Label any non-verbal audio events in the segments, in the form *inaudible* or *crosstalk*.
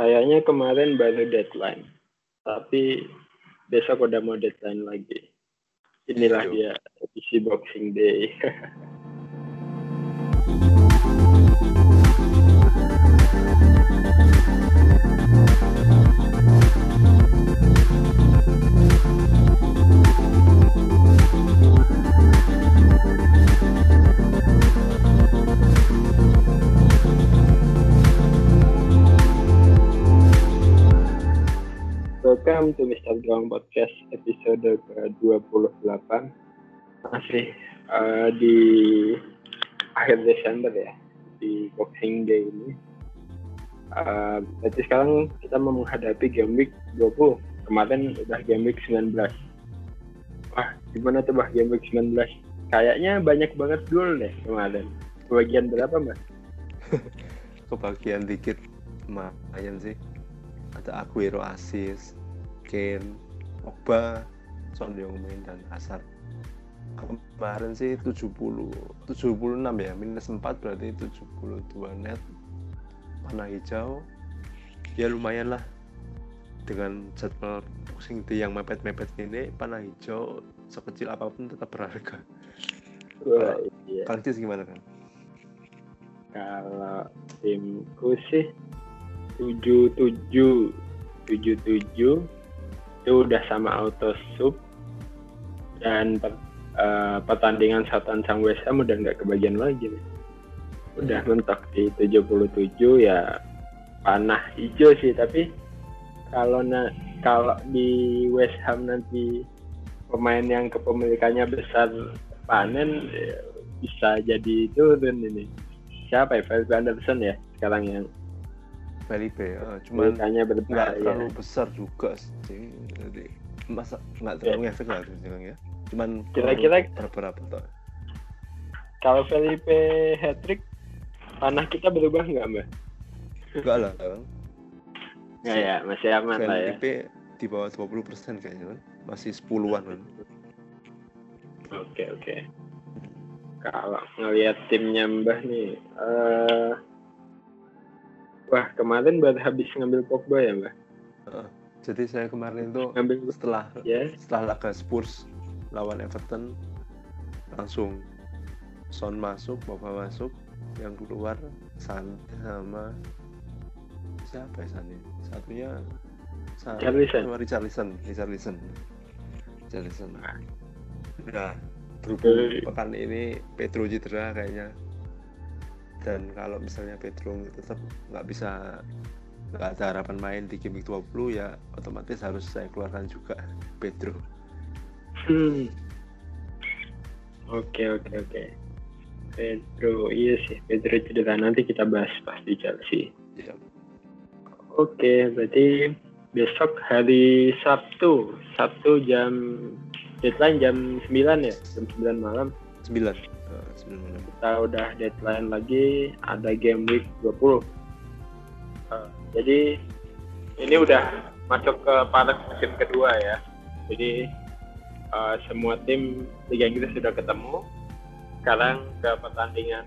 Kayaknya kemarin baru deadline. Tapi besok udah mau deadline lagi. Inilah Yo. dia edisi Boxing Day. *laughs* Welcome to Mr. Gawang Podcast episode ke-28 Masih eh, di akhir Desember ya Di Boxing Day ini. Berarti sekarang kita mau menghadapi Game Week 20 Kemarin udah Game Week 19 Wah gimana tuh bah Game Week 19 Kayaknya banyak banget gol deh kemarin. Kebagian berapa mbak? *laughs* kebagian dikit lumayan sih. Ada Aguero assist Kane Pogba Son Heung-min dan Hazard kemarin sih 70 76 ya minus 4 berarti 72 net panah hijau ya lumayan lah dengan jadwal boxing day yang mepet-mepet ini panah hijau sekecil apa pun tetap berharga Wah, iya. Cis gimana kan? Kalau timku sih tujuh tujuh tujuh tujuh itu udah sama auto sub dan per- eh, pertandingan Southampton West Ham udah nggak kebagian lagi nih. Udah mentok di 77 ya panah hijau sih. Tapi kalau na kalau di West Ham nanti pemain yang kepemilikannya besar panen ya, bisa jadi turun ini. Siapa ya? Felipe Anderson ya sekarang yang Felipe ya, cuman nggak berbahaya terlalu besar juga sih. Jadi masa nggak terlalu ngefek lah bilang ya. Cuman Kira-kira- perlu beberapa toh. kalau Felipe hat-trick panah kita berubah nggak mbak? enggak lah Nggak ya masih aman lah ya. Felipe di bawah 20 persen kayaknya kan masih 10-an kan oke oke. Kalau ngelihat timnya mbah nih eh wah kemarin baru habis ngambil Pogba ya mbak? Jadi saya kemarin tuh ngambil setelah ya. setelah laga Spurs lawan Everton langsung Son masuk Pogba masuk yang keluar Sane sama siapa ya Sane? Satunya Sane Richarlison. sama Richarlison Richarlison. Richarlison. Nah. berhubung pekan ini Petro cedera kayaknya dan kalau misalnya Petro tetap nggak bisa nggak ada harapan main di game week 20 ya otomatis harus saya keluarkan juga *laughs* Pedro Hmm. Oke oke oke. Pedro iya sih. Pedro cedera nanti kita bahas pasti Chelsea. ya Oke berarti besok hari Sabtu. Sabtu jam deadline jam 9 ya? Jam 9 malam. 9 9 malam kita udah deadline lagi ada game week 20 Uh, jadi ini udah masuk ke palet musim kedua ya. Jadi uh, semua tim Liga Inggris sudah ketemu. Sekarang ke pertandingan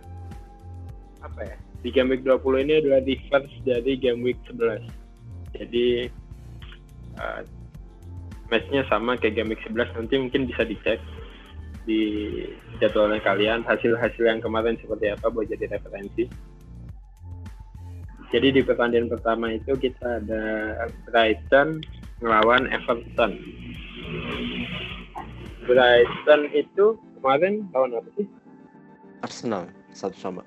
apa ya di game week 20 ini adalah reverse dari game week 11 jadi uh, matchnya sama kayak game week 11 nanti mungkin bisa dicek di jadwalnya kalian hasil-hasil yang kemarin seperti apa buat jadi referensi. Jadi di pertandingan pertama itu kita ada Brighton melawan Everton. Brighton itu kemarin lawan apa sih? Arsenal satu sama.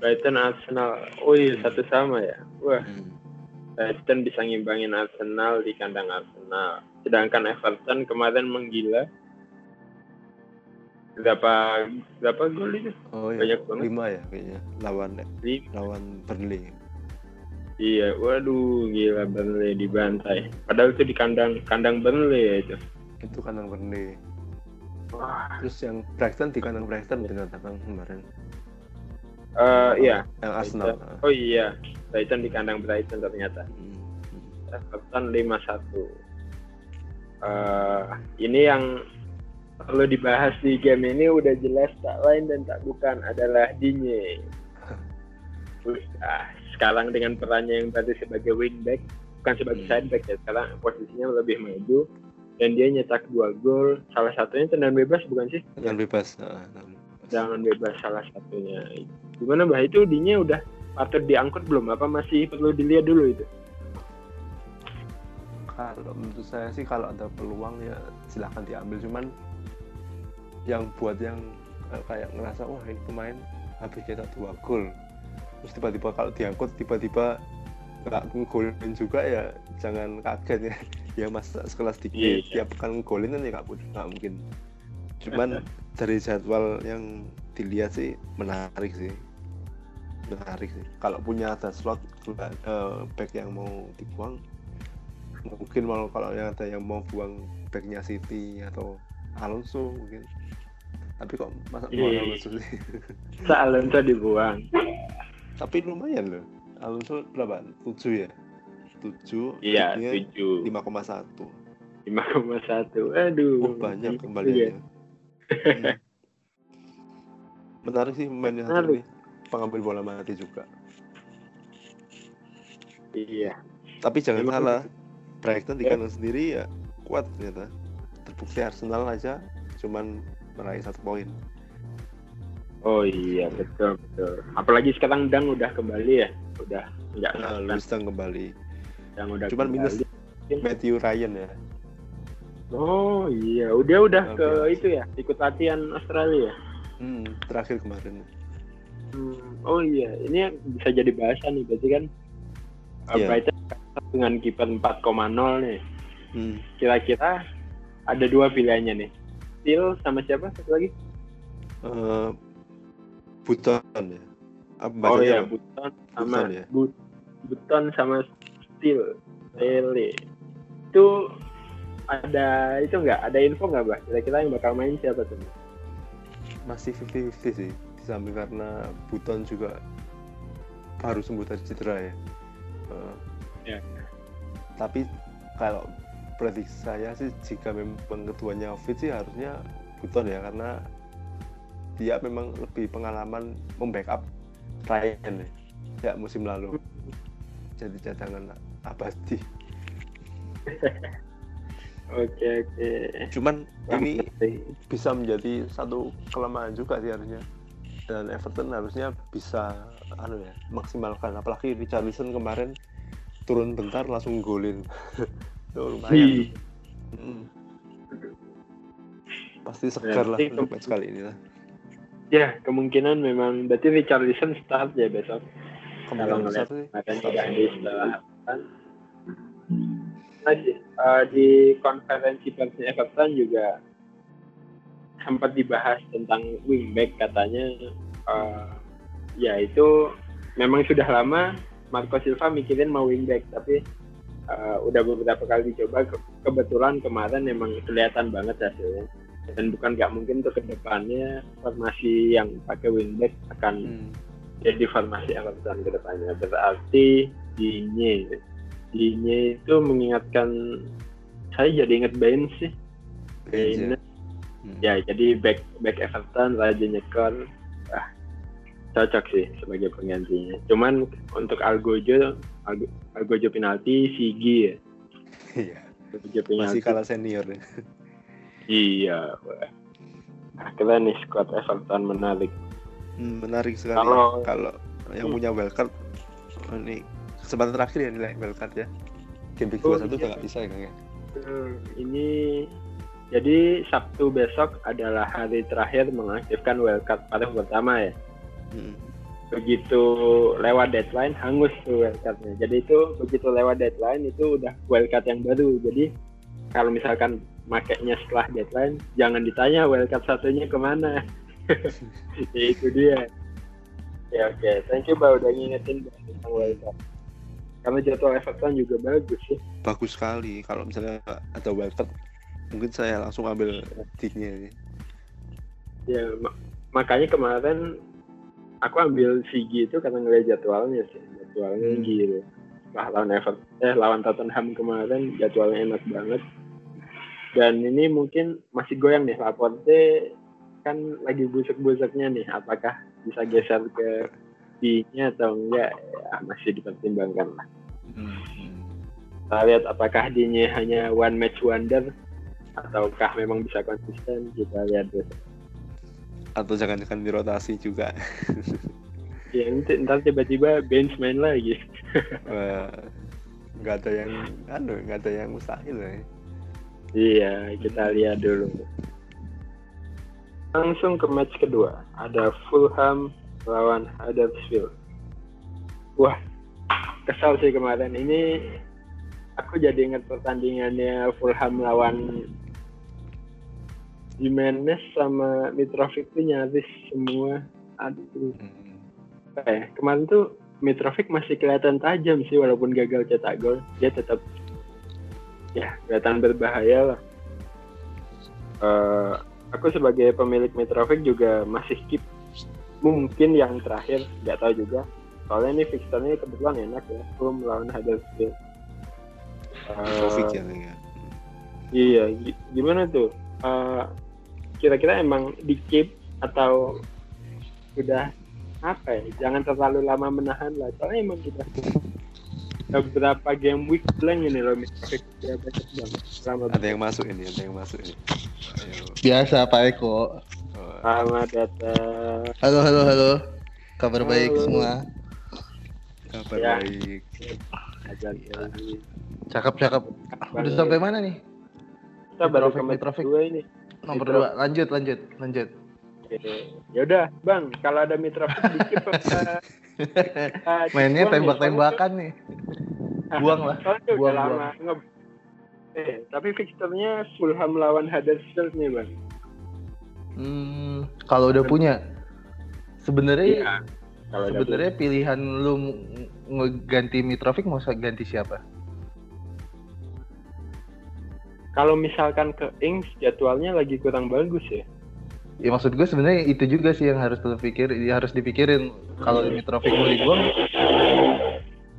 Brighton Arsenal. Oh iya satu sama ya. Wah. Hmm. Brighton bisa ngimbangin Arsenal di kandang Arsenal. Sedangkan Everton kemarin menggila berapa berapa gol itu oh Banyak ya banget. lima ya kayaknya lawan Lima. lawan Burnley Iya, waduh gila Burnley dibantai. Padahal itu di kandang kandang Burnley ya itu. itu kandang Burnley Wah, terus yang Brighton di kandang Brighton ternyata kan kemarin eh iya. yang Arsenal Brighton. Oh iya, Brighton di kandang Brighton ternyata. Hmm. Everton 5-1. Eh ini yang perlu dibahas di game ini udah jelas tak lain dan tak bukan adalah Dinye. ah, sekarang dengan perannya yang tadi sebagai wingback bukan sebagai Hmm. sideback ya sekarang posisinya lebih maju dan dia nyetak dua gol salah satunya tendangan bebas bukan sih Dengan bebas. Nah, tendangan bebas. tendangan bebas salah satunya gimana bah itu dinya udah patut diangkut belum apa masih perlu dilihat dulu itu Kalau menurut saya sih kalau ada peluang ya silahkan diambil cuman yang buat yang eh, kayak ngerasa wah ini pemain habis cetak dua gol. Terus tiba-tiba kalau diangkut tiba-tiba nggak ngegolin juga ya jangan kaget ya. *laughs* Ya masa sekelas dikit Iya. tiap pekan ngegolin kan ya nggak mungkin- nggak mungkin. Cuman *laughs* dari jadwal yang dilihat sih menarik sih. Menarik sih. Kalau punya ada slot eh, back yang mau dibuang mungkin malah kalau yang ada yang mau buang backnya City atau Alonso mungkin tapi kok masa Iya. Alonso sih *laughs* Alonso dibuang. Tapi lumayan loh. Alonso berapa? Tujuh ya? Tujuh iya tujuh. 5,1 lima koma satu aduh. Oh banyak Iya. kembaliannya Hmm. menarik sih mainnya satu ini. Pengambil bola mati juga. Iya. Tapi jangan Emang- salah Brighton di Ya. kanan sendiri ya kuat ternyata. Terbukti Arsenal aja cuman meraih satu poin oh iya betul betul apalagi sekarang Dang udah kembali ya udah nggak nah. Luis Dang kembali Dang udah cuman minus kembali. Matthew Ryan ya oh iya udah udah ke biasa. itu ya ikut latihan Australia hmm, terakhir kemarin Hmm, oh iya, ini bisa jadi bahasan nih, berarti kan Iya. Brighton dengan kiper 4,0 nih. hmm. Kira-kira ada dua pilihannya nih. Steel sama siapa satu lagi? eh, Buton ya apa oh iya? Buton sama Buton ya? Bu- Buton sama Steel. Tele. Itu ada itu nggak? Ada info nggak, Bah? Kira-kira yang bakal main siapa tuh? masih 50-50 sih samping karena Buton juga baru sembuh dari cedera ya Eh, Ya. tapi kalau prediksi saya sih jika memang keduanya fit sih harusnya Buton ya karena dia memang lebih pengalaman membackup Ryan ya, musim lalu. Jadi cadangan abadi. *laughs* Oke oke. cuman ini bisa menjadi satu kelemahan juga sih harusnya. Dan Everton harusnya bisa anu ya maksimalkan. Apalagi Richarlison kemarin turun bentar langsung golin *laughs* itu lumayan Hi. Mm. pasti segar lah untuk match kali ini lah Ya, kemungkinan memang berarti Richarlison start ya besok. Kalau kemungkinan besar ngeliat sih akan start tidak sih. di setelah kan. Nah, di, eh, di konferensi persnya Everton juga sempat dibahas tentang wingback katanya eh, ya itu memang sudah lama Marco Silva mikirin mau wingback tapi eh, udah beberapa kali dicoba Ke- kebetulan kemarin memang kelihatan banget hasilnya dan bukan nggak mungkin untuk ke depannya formasi yang pakai wingback akan Hmm. jadi formasi Everton ke depannya. Berarti Dinye. Dinye itu mengingatkan saya jadi ingat Baines sih. Baines ya. Baines. Hmm. Ya, jadi back back Everton Raja Nyekor. Ah, cocok sih sebagai penggantinya. Cuman untuk Algojo Algo, Algojo penalti Sigi ya. Iya. Algojo penalti. masih kalah senior ya. Iya. wah. Akhirnya nih squad Everton menarik. Hmm, menarik sekali Kalau- kalau yang Hmm. punya wildcard oh, ini kesempatan terakhir ya nilai wildcard ya game week Oh, 21 udah iya. nggak bisa ya Kang ya Hmm, ini jadi Sabtu besok adalah hari terakhir mengaktifkan wildcard pada pertama ya. Hmm. Begitu lewat deadline hangus tuh wildcardnya. Jadi itu begitu lewat deadline itu udah wildcard yang baru. Jadi kalau misalkan makainya setelah deadline jangan ditanya wildcard satunya ke mana. *laughs* ya, itu dia. Ya oke, thank you Mbak udah ngingetin tentang wildcard. Karena jadwal Everton juga bagus ya. bagus sekali kalau misalnya ada wildcard mungkin saya langsung ambil sih Ya, ma- makanya kemarin aku ambil Sigi itu karena ngeliat jadwalnya sih. Jadwalnya Hmm. gila. Setelah lawan Everton, eh lawan Tottenham kemarin jadwalnya enak banget. Dan ini mungkin masih goyang nih Laporte kan lagi busuk-busuknya nih. Apakah bisa geser ke HD-nya atau enggak ya masih dipertimbangkan lah. Hmm. Kita lihat apakah HD-nya hanya one match wonder ataukah memang bisa konsisten kita lihat besok. Atau jangan-jangan dirotasi juga *laughs* Ya nanti ntar tiba-tiba bench main lagi. *laughs* Nggak ada yang anu nggak ada yang mustahil ya Iya, kita lihat dulu. Langsung ke match kedua. Ada Fulham lawan Huddersfield. Wah, kesal sih kemarin. Ini aku jadi ingat pertandingannya Fulham lawan Jimenez sama Mitrovic tuh nyaris semua. Aduh, Hmm. eh, kemarin tuh Mitrovic masih kelihatan tajam sih walaupun gagal cetak gol. Dia tetap ya kelihatan berbahaya lah. Eh, aku sebagai pemilik Mitrovic juga masih keep mungkin yang terakhir nggak tahu juga. Soalnya ini fixturnya kebetulan enak ya, Fulham lawan Huddersfield. Eh, Taufik ya ya. Iya, gi- gimana tuh? Eh, kira-kira emang di keep atau udah apa ya? Jangan terlalu lama menahan lah. Soalnya emang kita beberapa game week blank ini loh Mitrovic ya banyak banget. Selama ada yang masuk ini ada yang masuk ini Ayo. Biasa Pak Eko. Oh, Selamat datang. Halo, halo, halo. Kabar baik Halo. semua. kabar Ya. baik Ajar lagi. Cakep, cakep. Udah sampai mana nih? Kita baru ke kedua ini. Nomor dua. Lanjut, lanjut, lanjut. Oke. Yaudah, Bang, kalau ada apa? *laughs* Ah, Mainnya ya, tembak-tembakan nih. Buang lah. Udah Buang, lama nge- Eh, tapi fixturnya Fulham lawan Huddersfield nih, Bang. Hmm, kalau udah punya, sebenarnya Iya. Kalau ada sebenarnya pilihan lu ng- ngeganti Mitrovic mau ganti siapa? Kalau misalkan ke Ings jadwalnya lagi kurang bagus ya. Ya maksud gue sebenarnya itu juga sih yang harus lu pikir, ya harus dipikirin. Kalau Mitrovic mau dibuang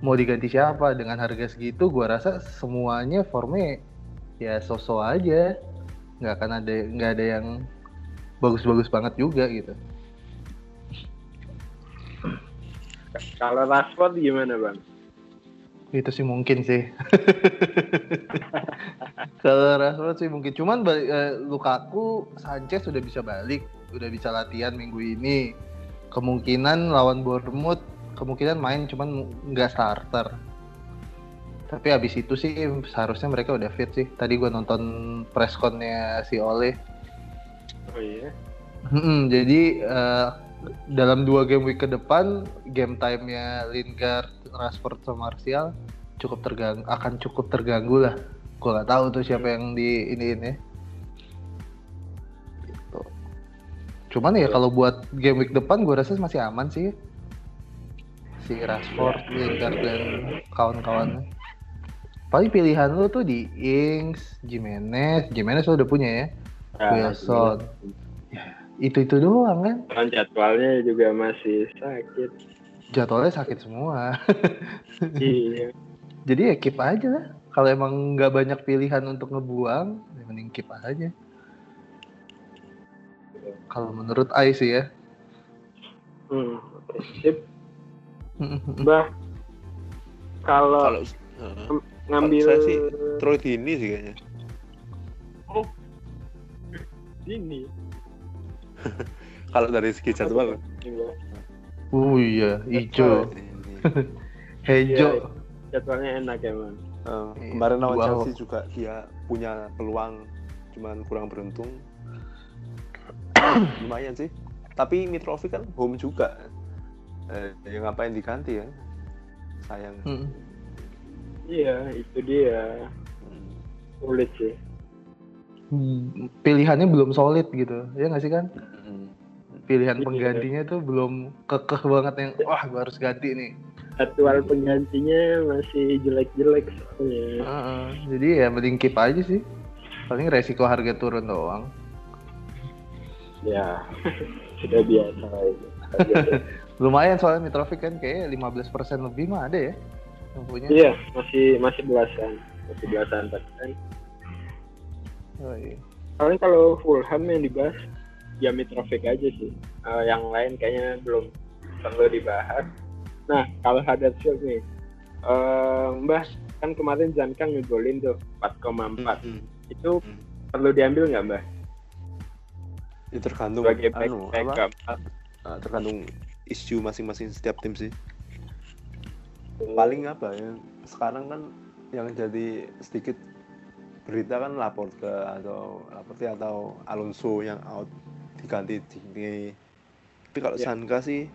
mau diganti siapa? Dengan harga segitu gua rasa semuanya formnya ya sosok aja. Nggak akan ada nggak ada yang bagus-bagus banget juga gitu. Kalau Rashford gimana, Bang? itu sih mungkin sih *laughs* kalau Rashford sih mungkin. Cuman balik, eh, Lukaku Sanchez sudah bisa balik udah bisa latihan minggu ini. Kemungkinan lawan Bournemouth kemungkinan main cuman nggak starter. Tapi habis itu sih seharusnya mereka udah fit sih. Tadi gua nonton press connya si Ole. Oh iya. Mm-mm, jadi eh, dalam dua game week ke depan game time-nya Lingard, Rashford sama Martial cukup terganggu akan cukup terganggu lah. Gua nggak tahu tuh siapa yang di ini ini. Gitu. Cuman ya kalau buat game week depan gua rasa masih aman sih. Si Rashford, Lingard dan kawan-kawannya. Paling pilihan lu tuh di Ings, Jimenez, Jimenez lu udah punya ya. Nah, Wilson. Itu itu doang kan. Kan jadwalnya juga masih sakit. jadwalnya sakit semua. iya. *laughs* Jadi ya keep aja lah. Kalau emang nggak banyak pilihan untuk ngebuang, ya mending keep aja. Kalau menurut I sih ya. Hmm, oke. Sip. *laughs* Bah, kalau kalau eh, ngambil saya sih Troy Dini sih kayaknya ini *laughs* kalau dari segi jadwal Oh iya, hijau, ini. hejo. *laughs* jadwalnya enak emang. Eh, Iya, kemarin lawan Chelsea juga dia punya peluang cuman kurang beruntung *coughs* lumayan sih tapi Mitrovic kan home juga eh, ya ngapain diganti ya sayang Mm. Iya, itu dia Hmm. sulit sih. Hmm, Pilihannya belum solid gitu, ya nggak sih kan? Hmm. Pilihan Iya. penggantinya tuh belum kekeh banget yang wah gue harus ganti nih. Jadwal penggantinya masih jelek-jelek soalnya. Heeh, jadi ya mending keep aja sih. Paling resiko harga turun doang. Ya, *laughs* sudah biasa itu. *laughs* Lumayan soalnya Mitrovic kan kayak 15% lebih mah ada ya yang punya. Iya, masih masih belasan, masih belasan persen. Oh, iya. Paling kalau Fulham yang dibahas ya Mitrovic aja sih. Eh, yang lain kayaknya belum perlu dibahas. Nah, kalau Huddersfield nih, eh, Mbah kan kemarin Zankang ngegolin tuh 4,4. Hmm, Itu hmm. perlu diambil nggak Mbah? Ya tergantung Sebagai back, anu, back apa, ah, tergantung isu masing-masing setiap tim sih. Paling apa ya? Sekarang kan yang jadi sedikit berita kan lapor ke atau Laporte atau Alonso yang out diganti Digne. Tapi kalau Ya. Sanka sih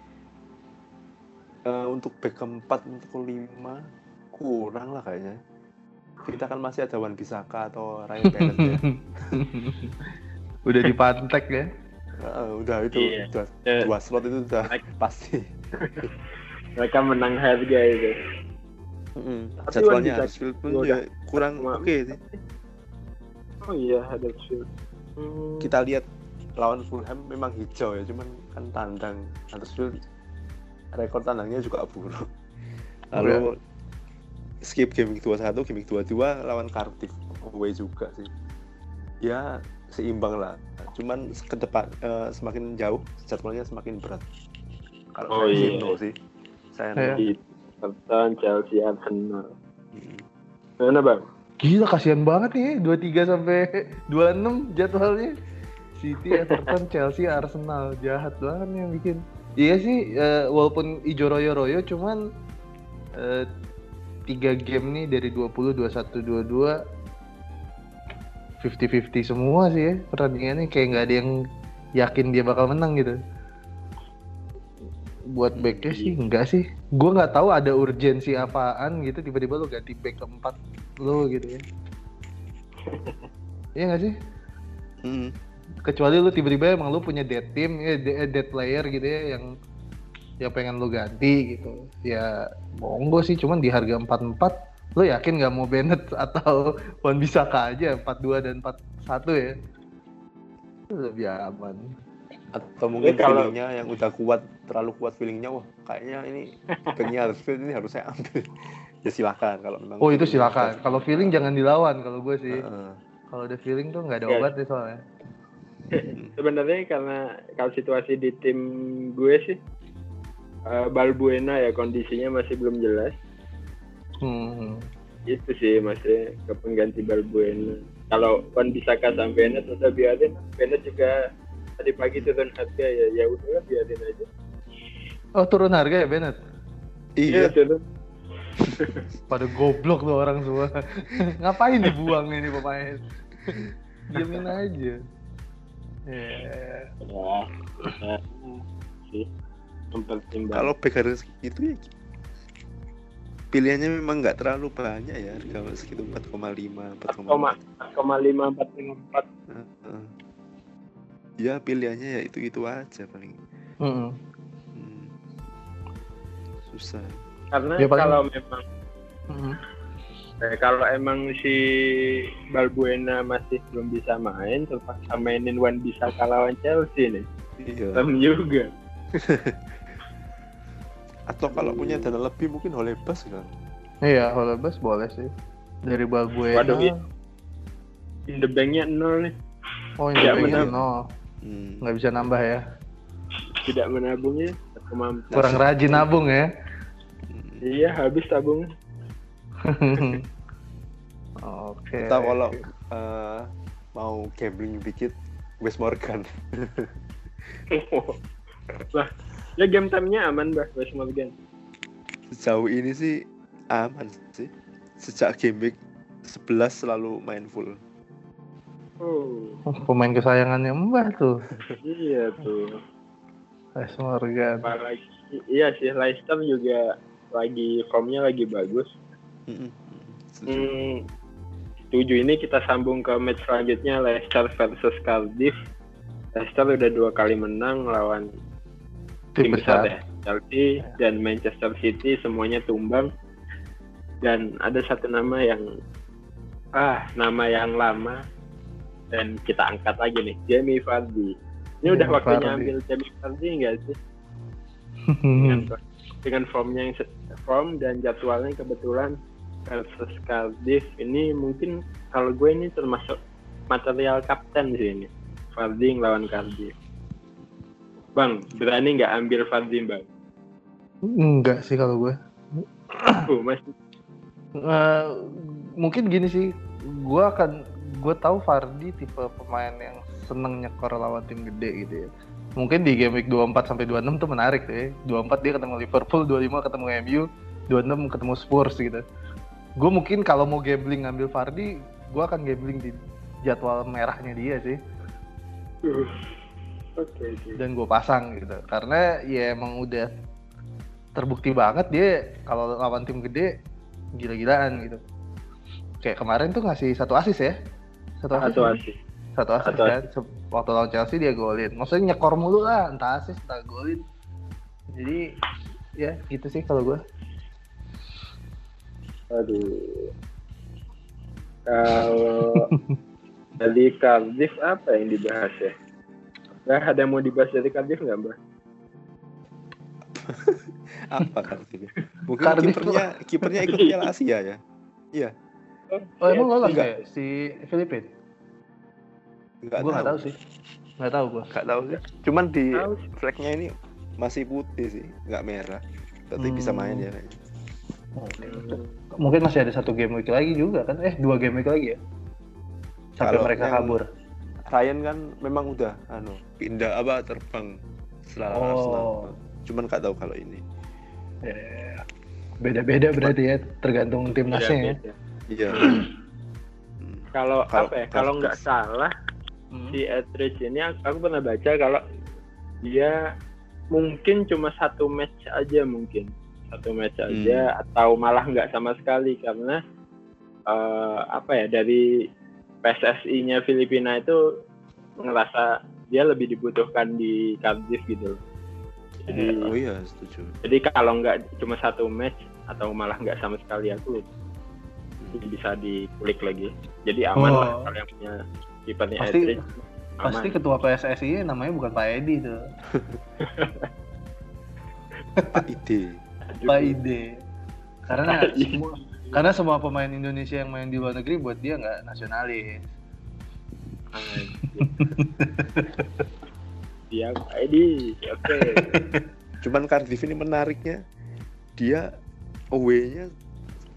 eh, untuk back keempat untuk kelima kurang lah kayaknya. Kita kan masih ada Wan Bisaka atau Ryan *laughs* Bennett ya. Udah dipantek ya. Heeh, udah itu Iya. udah Eh, dua slot itu udah Like- pasti. mereka menang harga itu. Tapi Jadwalnya Wan Bisaka Huddersfield pun juga ya kurang oke sih. Oh iya, Huddersfield. Hmm, Kita lihat lawan Fulham memang hijau ya, cuman kan tandang Huddersfield rekor tandangnya juga buruk. Lalu skip game week 21, game week 22 lawan Cardiff away juga sih. Ya seimbang lah. Cuman ke depan eh, semakin jauh jadwalnya semakin berat. Kalau Oh, saya sih iya. no sih. Saya no. Iya. Everton, Chelsea, Arsenal. Hmm. Mana bang? Gila kasihan banget nih 23 sampai 26 jadwalnya. City, Everton, Chelsea, Arsenal jahat banget nih yang bikin. Iya sih, eh, walaupun ijo royo-royo, cuman eh, tiga game nih dari 20, 21, 22 50-50 semua sih ya pertandingannya kayak nggak ada yang yakin dia bakal menang gitu. Buat backnya sih enggak sih. Gue nggak tahu ada urgensi apaan gitu tiba-tiba lu ganti back keempat lu gitu ya. *laughs* Iya nggak sih? Hmm. Kecuali lu tiba-tiba emang lu punya dead team ya de- dead player gitu ya yang yang pengen lu ganti gitu. Ya monggo sih cuman di harga 44 lu yakin nggak mau Bennett *laughs* atau Wan Bisaka aja 42 dan 41 ya? Itu lebih aman. Atau mungkin Tapi kalau- feelingnya yang udah kuat terlalu kuat feelingnya wah kayaknya ini backnya Huddersfield ini harus saya ambil. *laughs* Ya silakan kalau memang oh itu silakan. kalau feeling jangan dilawan kalau gue sih. Heeh. kalau ada feeling tuh nggak ada Ya. obat deh soalnya *laughs* Sebenarnya karena kalau situasi di tim gue sih eh, Balbuena ya kondisinya masih belum jelas. hmm. Itu sih masih ke pengganti Balbuena. Kalau Wan Bisaka sama Bennett udah biarin. Bennett juga tadi pagi turun harga ya ya udah biarin aja. oh turun harga ya Bennett iya turun. *laughs* pada goblok tuh orang semua *laughs* ngapain dibuang ini pemain diamin aja ya Ya, ya, mempertimbangkan. kalau back harus gitu ya pilihannya memang nggak terlalu banyak ya kalau segitu 4,5 4,5 4,5 4,4 Heeh. ya pilihannya ya itu itu aja paling Mm-mm. Hmm. susah karena Ya, paling- kalau memang Mm-mm. Eh, kalau emang si Balbuena masih belum bisa main terpaksa mainin Wan bisa lawan Chelsea nih iya juga *laughs* atau kalau punya dana lebih mungkin oleh bus kan Iya, Holebas boleh sih. Dari Balbuena. Waduh, iya. in the banknya nol nih Oh, Tidak ini menang. no. hmm. Nggak bisa nambah ya. tidak menabungnya Kurang rajin nabung ya. Iya habis tabungnya Oke. atau kalau eh, mau gambling dikit West Morgan. *laughs* Lah ya game time-nya aman bah West Morgan. Sejauh ini sih aman sih. Sejak game week 11 selalu main full. Oh. Oh, pemain kesayangannya Mbah tuh. iya tuh. Wes Morgan. apalagi iya sih Leicester juga lagi formnya lagi bagus Setuju. Hmm, setuju ini kita sambung ke match selanjutnya Leicester versus Cardiff. Leicester udah dua kali menang lawan Tim tim besar besar. ya, Chelsea dan Manchester City semuanya tumbang. Dan ada satu nama yang ah nama yang lama dan kita angkat lagi nih Jamie Vardy. Ini udah Jamie waktunya Vardy. ambil Jamie Vardy nggak sih? *laughs* Dengan, dengan formnya yang form dan jadwalnya kebetulan versus Cardiff ini mungkin kalau gue ini termasuk material kapten sih ini Vardy lawan Cardiff Bang berani nggak ambil Vardy bang Enggak sih kalau gue. Oh, masih Eh, mungkin gini sih, gue akan gue tahu Fardi tipe pemain yang seneng nyekor lawan tim gede gitu ya. Mungkin di game week 24 sampai 26 tuh menarik tuh ya. 24 dia ketemu Liverpool, 25 ketemu MU, 26 ketemu Spurs gitu. Gue mungkin kalau mau gambling ngambil Fardi, gue akan gambling di jadwal merahnya dia sih. Uh, Oke, oke. dan gue pasang gitu karena ya emang udah terbukti banget dia kalau lawan tim gede gila-gilaan gitu kayak kemarin tuh ngasih satu asis ya satu asis Satu kan? asis. satu asis Satu kan Se- waktu lawan Chelsea dia golin maksudnya nyekor mulu lah entah asis entah golin jadi ya gitu sih kalau gue Aduh. Kalau *laughs* dari Cardiff apa yang dibahas ya? Nggak ada yang mau dibahas dari Cardiff nggak, Mbak? *laughs* Apa Cardiff? Mungkin Cardiff kipernya kipernya ikut Piala Asia ya. Iya, oh emang lolos enggak. ya si Filipin nggak gue nggak tahu sih nggak tahu gue Nggak tahu sih. Cuman di Tahu flagnya ini masih putih sih, nggak merah. Bisa Hmm. main ya. Kayaknya. mungkin masih ada satu game week lagi juga kan eh dua game week lagi ya sampai Kalau mereka yang- kabur Ryan kan memang udah anu pindah apa terbang setelah Oh. Arsenal. Cuman nggak tahu kalau ini. Ya, beda-beda berarti ya tergantung timnasnya ya. Iya. Hmm. Kalau Kalau apa ya? Kalau nggak salah Hmm. si Etheridge ini aku, aku pernah baca kalau dia mungkin cuma satu match aja mungkin satu match Hmm. aja atau malah nggak sama sekali karena eh, apa ya dari PSSI-nya Filipina itu ngerasa dia lebih dibutuhkan di Cardiff gitu loh. Jadi, Oh iya, setuju. jadi kalau nggak cuma satu match atau malah nggak sama sekali aku bisa dikulik lagi. Jadi aman Oh. lah kalau yang punya kipernya Pasti- Etheridge. Pasti ketua PSSI namanya bukan Pak Edi tuh, *laughs* Pak Ide. Pak Ide. Karena Pak semua karena semua pemain Indonesia yang main di luar negeri buat dia nggak nasionalis. Dia Edi, oke. *laughs* Cuman Cardiff ini menariknya dia away-nya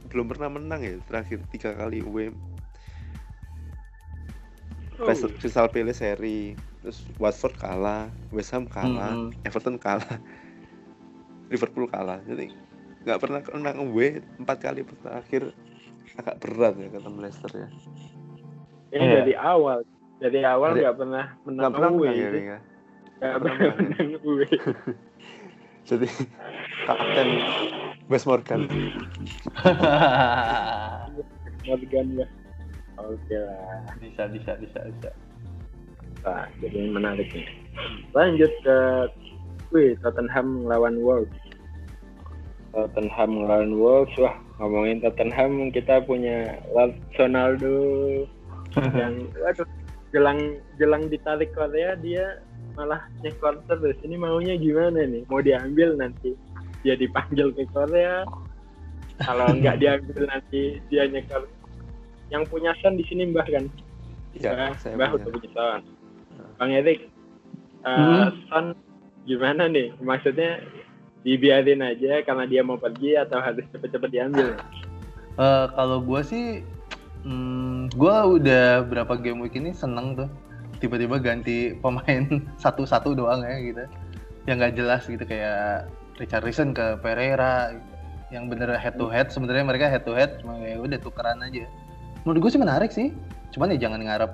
belum pernah menang ya terakhir tiga kali away Oh, Crystal- Palace seri terus Watford kalah West Ham kalah Mhm. Everton kalah Liverpool kalah jadi nggak pernah menang away empat kali terakhir agak berat ya ketemu Leicester ya ini Iya. dari awal, dari awal nggak pernah menang nggak pernah away, menang ya ya. Pernah menang ya. away. *laughs* jadi kapten West Morgan *laughs* Morgan lah. Oke lah. bisa bisa bisa bisa. Nah, jadi menarik nih. Lanjut ke wih, Tottenham lawan Wolves. Tottenham lawan Wolves. Wah, ngomongin Tottenham kita punya Ronaldo yang *laughs* waduh jelang jelang ditarik Korea dia malah nyekor terus. Ini maunya gimana nih? Mau diambil nanti dia dipanggil ke Korea. Kalau *laughs* nggak diambil nanti dia nyekor. Yang punya Son di sini Mbah kan? ya Mbah, saya Mbah punya. udah punya Son. Bang Erik, uh, Hmm. Son gimana nih? Maksudnya dibiarin aja karena dia mau pergi atau harus cepet-cepet diambil? Eh, kalau gue sih, hmm, gue udah berapa game week ini seneng tuh. Tiba-tiba ganti pemain *laughs* satu-satu doang ya gitu. Yang nggak jelas gitu kayak Richarlison ke Pereira. Yang bener head to head, sebenarnya mereka head to head, cuma ya udah tukeran aja. Menurut gue sih menarik sih. Cuman ya jangan ngarep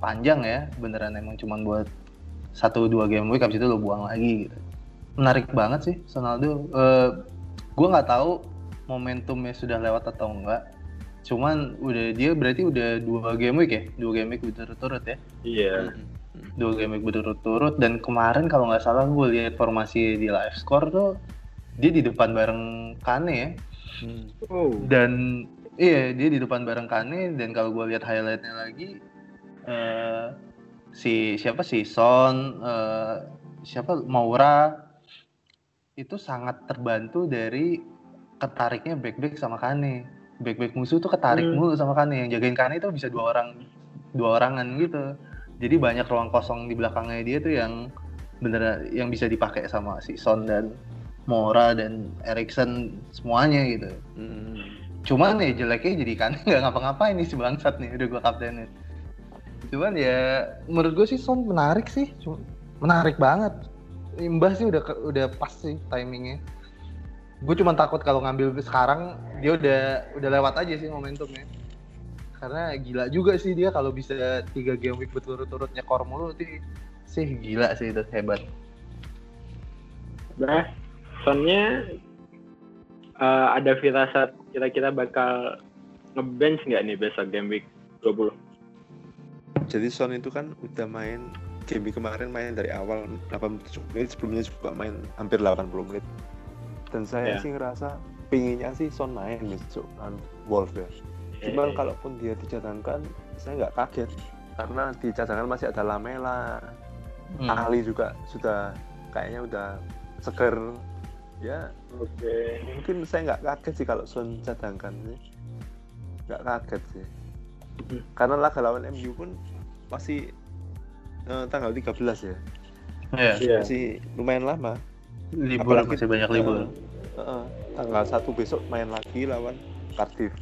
panjang ya. Beneran emang cuman buat satu dua game week habis itu lo buang lagi gitu. Menarik banget sih Ronaldo. Eh gue nggak tahu momentumnya sudah lewat atau enggak. Cuman udah dia berarti udah dua game week ya, dua game week berturut-turut ya, Iya. Hmm. dua game week berturut-turut. Dan kemarin kalau nggak salah gue lihat formasi di live score tuh dia di depan bareng Kane ya. Hmm. Oh, Dan iya dia di depan bareng Kane dan kalau gue lihat highlightnya lagi eh si siapa sih Son, eh, siapa Maura itu sangat terbantu dari ketariknya back-back sama Kane. Back-back musuh tuh ketarik Hmm. mulu sama Kane. Yang jagain Kane itu bisa dua orang dua orangan gitu. Jadi banyak ruang kosong di belakangnya dia tuh yang bener yang bisa dipakai sama si Son dan Mora dan Erikson semuanya gitu. Hmm. Cuman ya jeleknya jadi kan *laughs* nggak ngapa-ngapain nih si bangsat nih udah gue kaptenin. Cuman ya menurut gue sih Son menarik sih, menarik banget. Imbas sih udah udah pas sih timingnya. Gue cuma takut kalau ngambil sekarang dia udah udah lewat aja sih momentumnya. Karena gila juga sih dia kalau bisa tiga game week berturut-turut nyekor mulu sih sih gila sih itu hebat. Nah, soalnya eh, ada firasat kira-kira bakal ngebench nggak nih besok game week 20? Jadi Son itu kan udah main game kemarin main dari awal 87 menit sebelumnya juga main hampir 80 menit. Dan saya Ya. sih ngerasa pinginnya sih Son main besok kan Wolf ya. Cuman Eh, kalaupun dia dicadangkan saya nggak kaget karena di cadangan masih ada Lamela, Hmm. Ali juga sudah kayaknya udah seger ya Oke. mungkin saya nggak kaget sih kalau Son cadangkan sih nggak kaget sih Hmm. karena laga lawan MU pun masih eh, tanggal 13 ya Iya. Iya. masih lumayan lama Libur Apalagi- masih banyak libur. Eh, eh, tanggal satu besok main lagi lawan Cardiff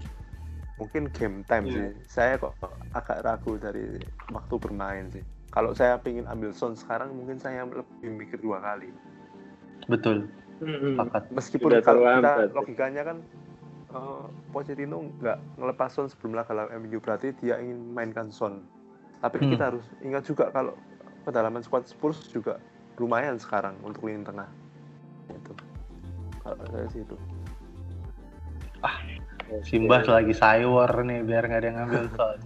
mungkin game time Iya. sih saya kok agak ragu dari waktu bermain sih kalau saya pengen ambil Son sekarang mungkin saya lebih mikir dua kali Betul. Sepakat. meskipun Udah kalau kita logikanya kan eh, Pochettino nggak ngelepas Son sebelum laga lawan MU berarti dia ingin mainkan Son tapi Hmm. kita harus ingat juga kalau kedalaman squad Spurs juga lumayan sekarang untuk lini tengah itu kalau saya sih itu Simbas lagi sayur nih biar nggak ada yang ngambil *laughs* son.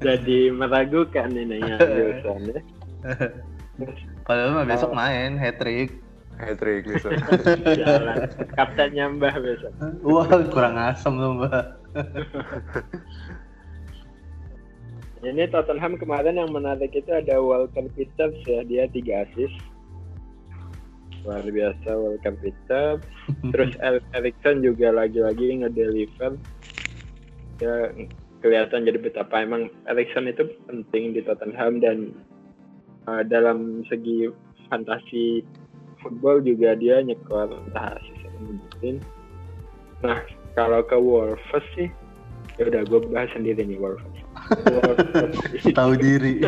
Jadi meragukan ini ngambil Son ya. *laughs* Padahal mah besok main hat trick. hat trick besok *laughs* Jalan. Kapten nyambah besok. Wah kurang asem tuh mbak. Ini Tottenham kemarin yang menarik itu ada Walker Peters ya, dia tiga assist. Luar biasa Walker Peters. *laughs* Terus Erikson juga lagi-lagi ngedeliver. Ya kelihatan jadi betapa emang Erikson itu penting di Tottenham dan uh, dalam segi fantasi football juga dia nyekor entah ngegolin. Nah kalau ke Wolves sih ya udah gue bahas sendiri nih. Wolves *laughs* tahu diri.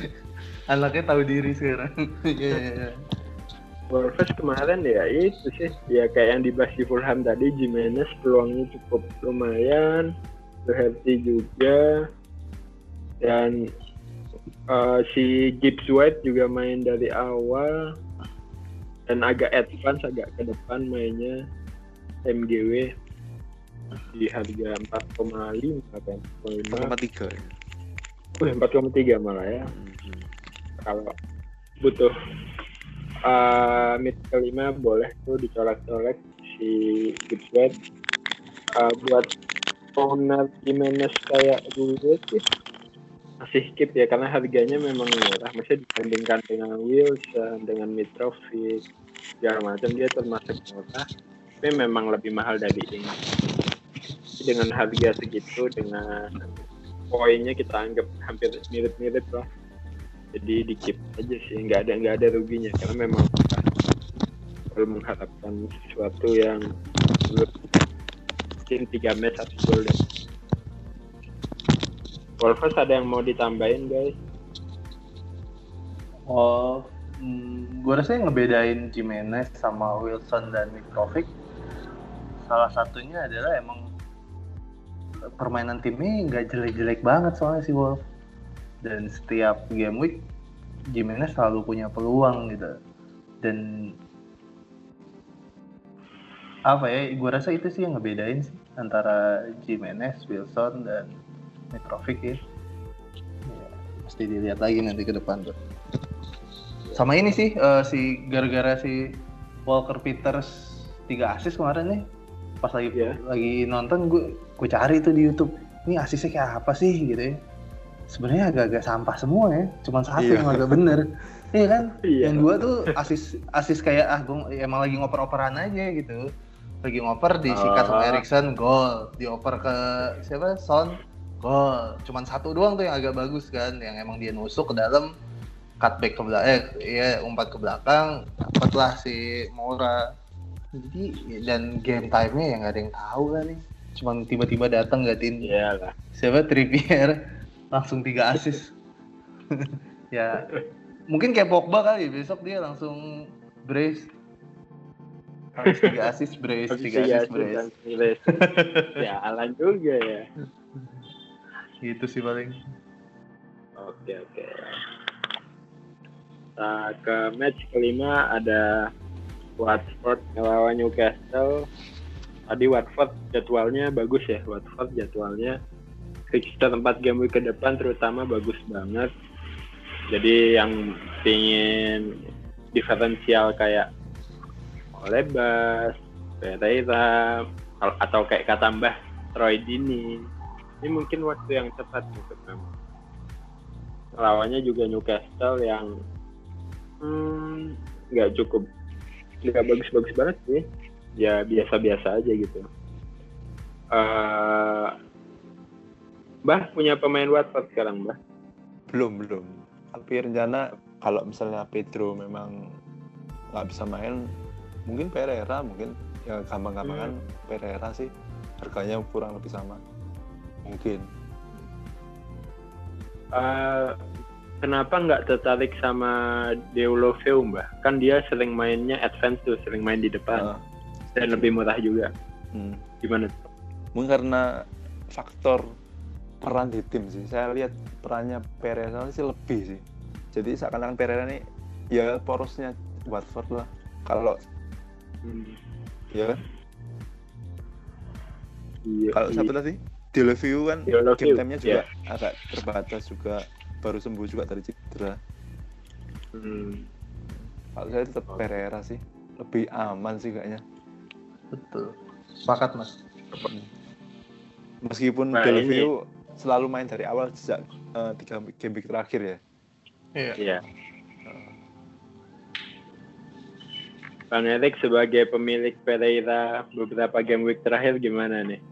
*laughs* Anaknya tahu diri sekarang. *laughs* Iya. iya, iya. Wolves kemarin ya itu sih ya kayak yang dibahas di Fulham tadi Jimenez peluangnya cukup lumayan Doherty juga dan uh, si Gibbs White juga main dari awal dan agak advance agak ke depan mainnya MGW di harga 4,5 kan 4,5 tiga ya? Wih, 4,3 malah ya. Mhm. kalau butuh uh, mid kelima boleh tuh dicolek-colek si White Uh, buat owner Jimenez kayak gue sih masih skip ya karena harganya memang murah. Masih dibandingkan dengan Wilson dengan Mitrovic segala macam dia termasuk murah. Tapi memang lebih mahal dari ini dengan harga segitu dengan poinnya kita anggap hampir mirip-mirip lah. Jadi di keep aja sih nggak ada nggak ada ruginya. Karena memang kalau mengharapkan sesuatu yang mungkin tiga match satu gol deh. Wolves ada yang mau ditambahin guys? Oh, hmm, gue rasa yang ngebedain Jimenez sama Wilson dan Mitrovic salah satunya adalah emang permainan timnya nggak jelek-jelek banget soalnya si Wolf dan setiap game week Jimenez selalu punya peluang gitu dan apa ya gue rasa itu sih yang ngebedain sih antara Jimenez, Wilson dan Mitrovic ya. ya mesti dilihat lagi nanti ke depan tuh sama ini sih eh, si gara-gara si Walker Peters tiga asis kemarin nih pas lagi Iya. lagi nonton gue gue cari tuh di YouTube ini asisnya kayak apa sih? Gitu ya. Sebenarnya agak-agak sampah semua ya cuman satu Iya. yang agak bener. Iya kan? Iya. yang dua tuh asis asis kayak ah gue emang lagi ngoper-operan aja gitu. Lagi ngoper disikat sama Ah. Erikson gol. Dioper ke siapa? Son gol. Cuman satu doang tuh yang agak bagus kan yang emang dia nusuk ke dalam cutback ke belakang eh ya umpat ke belakang dapatlah si Mora jadi dan game time-nya yang nggak ada yang tahu kan nih cuman tiba-tiba datang gantiin Iya lah. siapa? Trippier. Langsung tiga assist. *laughs* Ya. Mungkin kayak Pogba kali. Besok dia langsung brace. Tiga assist brace. Tiga assist brace. ya *laughs* Alan juga ya. gitu sih paling. Oke oke. Nah, ke match kelima ada Watford melawan Newcastle. Tadi Watford jadwalnya bagus ya. Watford jadwalnya fixture tempat game week ke depan terutama bagus banget. Jadi yang pingin diferensial kayak Olebas, Pereira, atau kayak kata Mbah Troy Dini. Ini mungkin waktu yang tepat untuk kamu lawannya juga Newcastle yang hmm, nggak cukup nggak bagus-bagus banget sih ya biasa-biasa aja gitu. Uh, Mbah punya pemain Watford sekarang Mbah? Belum belum. Tapi rencana kalau misalnya Pedro memang nggak bisa main mungkin Pereira mungkin. Ya gampang-gampangan Pereira sih. Harganya kurang lebih sama. Mungkin. Uh, kenapa nggak tertarik sama Deulofeu mbah? Kan dia sering mainnya advance tuh, sering main di depan. Ah, dan lebih murah juga. hmm. Gimana? mungkin karena faktor peran di tim sih saya lihat perannya Pereira sih lebih sih jadi seakan-akan Pereira ini ya porosnya Watford lah kalau Hmm. ya kan Iya, kalau iya. siapa tadi Deulofeu kan Deulofeu, game time-nya juga ya. agak terbatas juga baru sembuh juga dari cedera Hmm. kalau saya tetap Pereira sih lebih aman sih kayaknya betul sepakat mas meskipun Nah, Deulofeu selalu main dari awal sejak eh, tiga game week terakhir ya iya Iya. Bang Erik sebagai pemilik Pereira beberapa game week terakhir gimana nih?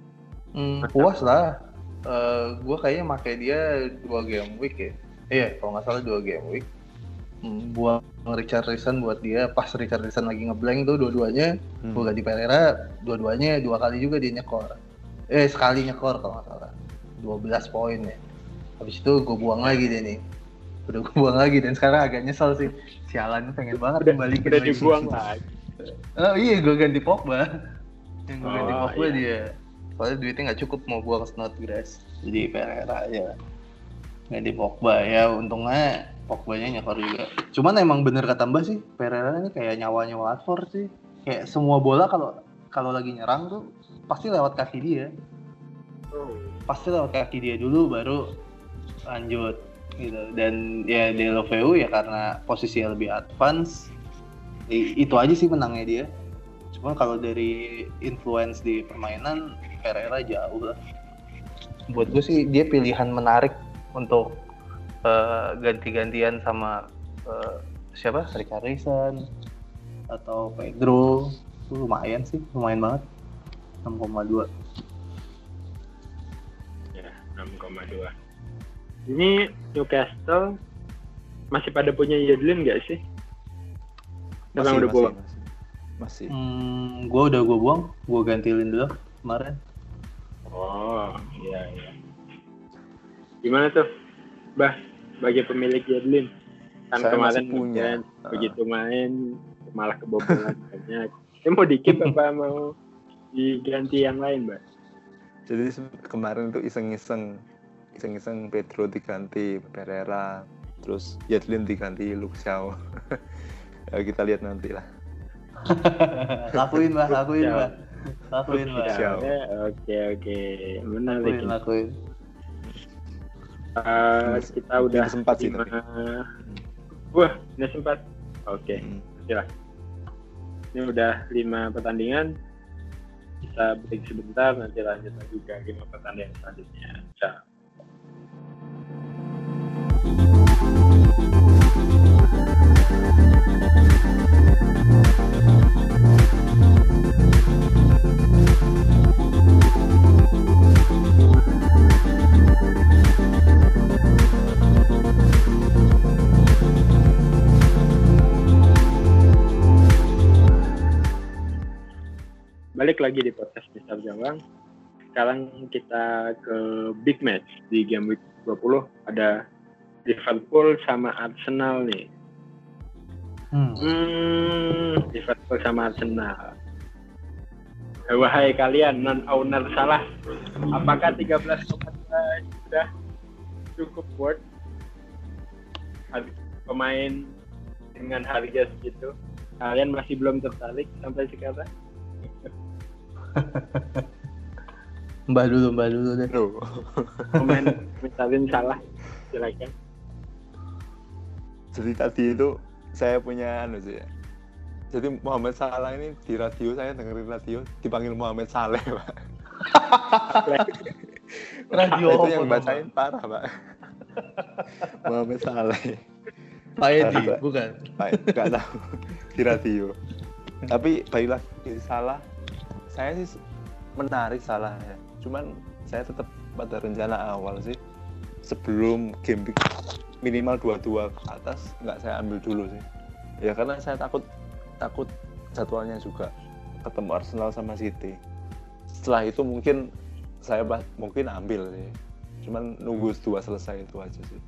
Hmm, puas lah. Eh gue kayaknya pakai dia dua game week ya. Iya, kalau nggak salah dua game week. Hmm, buang Richarlison buat dia pas Richarlison lagi ngeblank tuh dua-duanya. Hmm. Gue ganti Pereira, dua-duanya dua kali juga dia nyekor. Eh sekali nyekor kalau nggak salah. 12 poin ya. Habis itu gue buang lagi dia nih. Udah gue buang lagi dan sekarang agak nyesel sih. Sialan pengen banget Udah, kembaliin udah dibuang lagi. Oh iya, gue ganti Pogba. Yang gue ganti Oh, Pogba iya. dia. Soalnya duitnya nggak cukup mau buang Snodgrass. Jadi Pereira aja. Ganti Pogba ya, untungnya Pogba-nya nyekor juga. Cuman emang bener kata Mbak sih, Pereira ini kayak nyawanya Watford sih. Kayak semua bola kalau kalau lagi nyerang tuh pasti lewat kaki dia. Pasti lewat kaki dia dulu baru lanjut gitu. Dan ya Deulofeu ya karena posisinya lebih advance itu aja sih menangnya dia. Cuma kalau dari influence di permainan Pereira jauh lah. Buat gue sih dia pilihan menarik untuk eh, ganti-gantian sama eh, siapa? Richarlison atau Pedro. Itu lumayan sih, lumayan banget. 6,2. Ya, 6,2. Ini Newcastle masih pada punya Yedlin nggak sih? Emang udah buang? masih, masih. Hmm, gue udah gue buang, gue ganti Lindelof kemarin. Oh, iya iya. Gimana tuh, Bah, sebagai pemilik Yedlin? Kan Saya kemarin masih punya. ngefans, Ah. begitu main malah kebobolan *laughs* banyak. Ini mau dikip *laughs* apa mau diganti yang lain, Mbak? Jadi kemarin tuh iseng-iseng iseng-iseng Pedro diganti Pereira, terus Yedlin diganti Luke Shaw. *laughs* ya, kita lihat nanti lah. lakuin lah, lakuin lah, lakuin lah. Ya, Oke oke, menarik. lakuin, lakuin. Ini- kita udah sempat sih, lima- tapi. Wah, ini sempat. Oke, Hmm. ini udah lima pertandingan. Kita break sebentar, nanti lanjut lagi ke lima pertandingan selanjutnya. Ciao. Balik lagi di podcast Mister Jawang. Sekarang kita ke big match di game week 20 ada Liverpool sama Arsenal nih. Hmm. Hmm, Liverpool sama Arsenal. Wahai kalian non owner salah, apakah 13 sudah cukup worth pemain dengan harga segitu? Kalian masih belum tertarik sampai sekarang? Mbah dulu, mbah dulu deh. Bro. Pemain misalin salah, silakan. Jadi tadi itu saya punya anu sih ya. Jadi Muhammad Salah ini di radio saya dengerin radio dipanggil Muhammad Saleh, Pak. *laughs* Radio itu yang bacain parah, Pak. Muhammad Saleh. Pak Edi, bukan. Pak, nggak tahu di radio. Tapi balik lagi salah, saya sih menarik salah ya. Cuman saya tetap pada rencana awal sih sebelum game minimal 2-2 ke atas nggak saya ambil dulu sih. Ya karena saya takut takut jadwalnya juga ketemu Arsenal sama City. Setelah itu mungkin saya bah- mungkin ambil sih. Cuman nunggu dua selesai itu aja sih.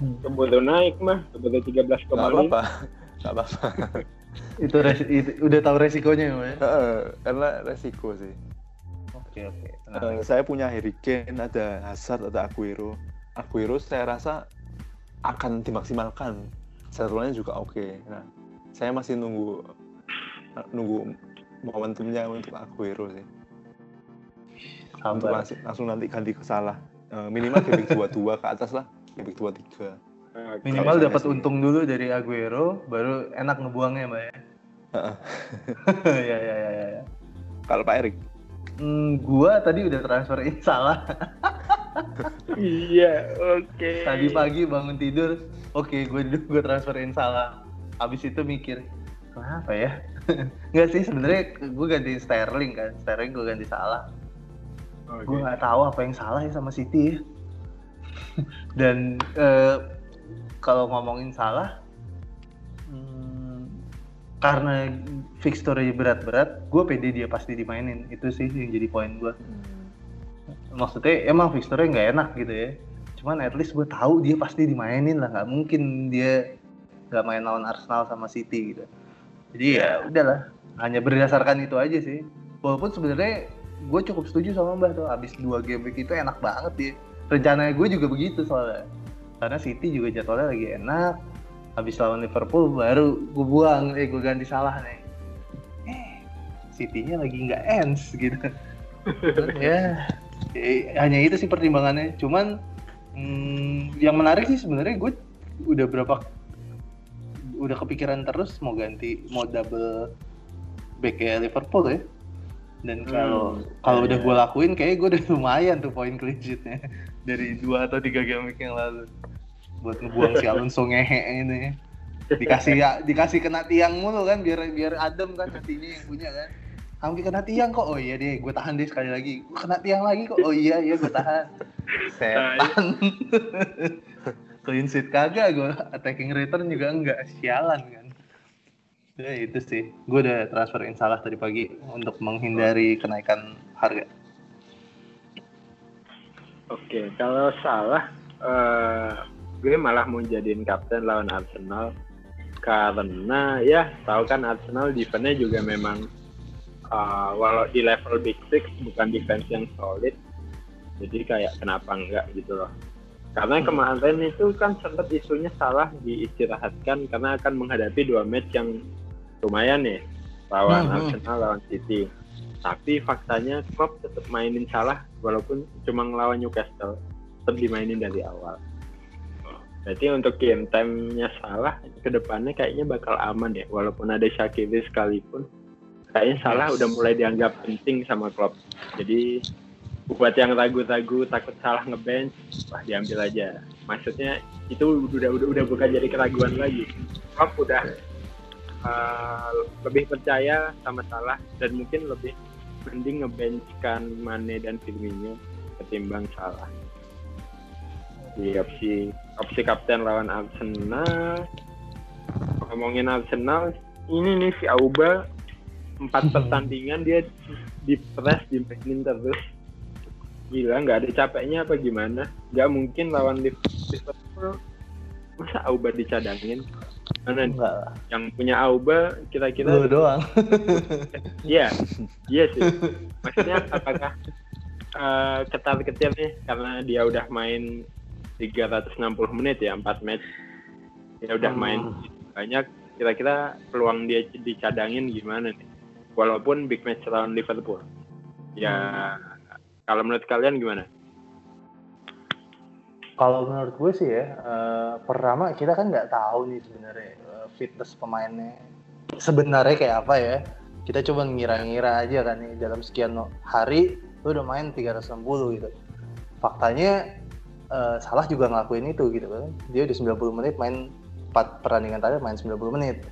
Keburu naik mah, 13 Nggak kembali. apa-apa. Nggak apa-apa. *laughs* Itu, res- itu udah tahu resikonya ya? Heeh, karena resiko sih. Oke, oke. Eh, saya punya Harry Kane, ada Hazard, ada Aguero. Aguero saya rasa akan dimaksimalkan. Jadwalnya juga oke. Nah, saya masih nunggu nunggu momentumnya untuk Aguero sih. Untuk langsung, langsung nanti ganti ke salah. Eh, minimal game week 22 ke atas lah. Game week 23. Oke. Minimal dapat untung dulu dari Aguero, baru enak ngebuangnya, Mbak ya. Heeh. ya, *laughs* ya, ya, ya, ya. Kalau Pak Erik, Hmm, gua tadi udah transferin *laughs* salah. Iya, oke. Tadi pagi bangun tidur, oke gue gue transferin salah. Habis itu mikir, kenapa ya? *laughs* Enggak sih sebenarnya gue ganti Sterling kan, Sterling gue ganti salah. Oke. Gue nggak tahu apa yang salah ya sama City. ya. Dan eh, kalau ngomongin salah, hmm, karena fixture-nya berat-berat, gue pede dia pasti dimainin. Itu sih yang jadi poin gue. Maksudnya emang fixture-nya nggak enak gitu ya. Cuman at least gue tahu dia pasti dimainin lah. Nggak mungkin dia nggak main lawan Arsenal sama City gitu. Jadi ya udahlah. Hanya berdasarkan itu aja sih. Walaupun sebenarnya gue cukup setuju sama Mbah tuh. Abis dua game week itu enak banget dia. Rencananya gue juga begitu soalnya. Karena City juga jadwalnya lagi enak. Habis lawan Liverpool baru gue buang, eh gue ganti salah nih. Eh, City-nya lagi nggak ends gitu. Ya, eh, hanya itu sih pertimbangannya. Cuman hmm, yang menarik sih sebenarnya gue udah berapa udah kepikiran terus mau ganti mau double back Liverpool ya. Dan kalau Hmm, kalau iya, udah iya. gue lakuin kayak gue udah lumayan tuh poin clean sheet-nya *laughs* dari dua atau tiga game week yang lalu. Buat ngebuang si Alonso ngehe ini. Dikasih ya dikasih kena tiang mulu kan biar biar adem kan hatinya yang punya kan. Hampir kena tiang kok. Oh iya deh gue tahan deh sekali lagi. Gue kena tiang lagi kok. Oh iya iya gue tahan. *laughs* Setan. *laughs* Clean sheet kagak gue attacking return juga enggak. Sialan kan ya itu sih. Gue udah transferin salah tadi pagi untuk menghindari kenaikan harga. Oke, kalau salah, eh, gue malah mau jadiin kapten lawan Arsenal. Karena ya tahu kan Arsenal defense-nya juga memang eh, walau di level big six bukan defense yang solid, jadi kayak kenapa enggak gitu loh. Karena kemarin itu kan sempat isunya salah diistirahatkan karena akan menghadapi dua match yang lumayan nih lawan Hmm, hmm. Arsenal lawan City. Tapi faktanya Klopp tetap mainin salah walaupun cuma ngelawan Newcastle tetap dimainin dari awal. Berarti untuk game time-nya salah ke depannya kayaknya bakal aman ya walaupun ada Shaqiri sekalipun kayaknya salah Yes. udah mulai dianggap penting sama Klopp. Jadi buat yang ragu-ragu takut salah ngebench, wah diambil aja. Maksudnya itu udah udah udah bukan jadi keraguan lagi. Klopp udah uh, lebih percaya sama Salah dan mungkin lebih mending ngebenchkan Mane dan Firmino ketimbang Salah. Di opsi opsi kapten lawan Arsenal. Ngomongin Arsenal, ini nih si Auba empat pertandingan dia di press di terus. Gila nggak ada capeknya apa gimana? Nggak mungkin lawan Liverpool. Masa Auba dicadangin mana Enggak lah. yang punya Auba kira-kira Lu doang. *laughs* iya iya sih. Maksudnya apakah uh, ketar ketir nih? Karena dia udah main 360 menit ya 4 match. Dia udah Hmm. main banyak. Kira-kira peluang dia dicadangin gimana nih? Walaupun big match lawan Liverpool. Ya kalau menurut kalian gimana Kalau menurut gue sih ya, eh, pertama kita kan nggak tahu nih sebenarnya eh, fitness pemainnya sebenarnya kayak apa ya. Kita coba ngira-ngira aja kan nih dalam sekian hari lu udah main 360 gitu. Faktanya eh, salah juga ngelakuin itu gitu kan. Dia udah 90 menit main 4 pertandingan tadi main 90 menit.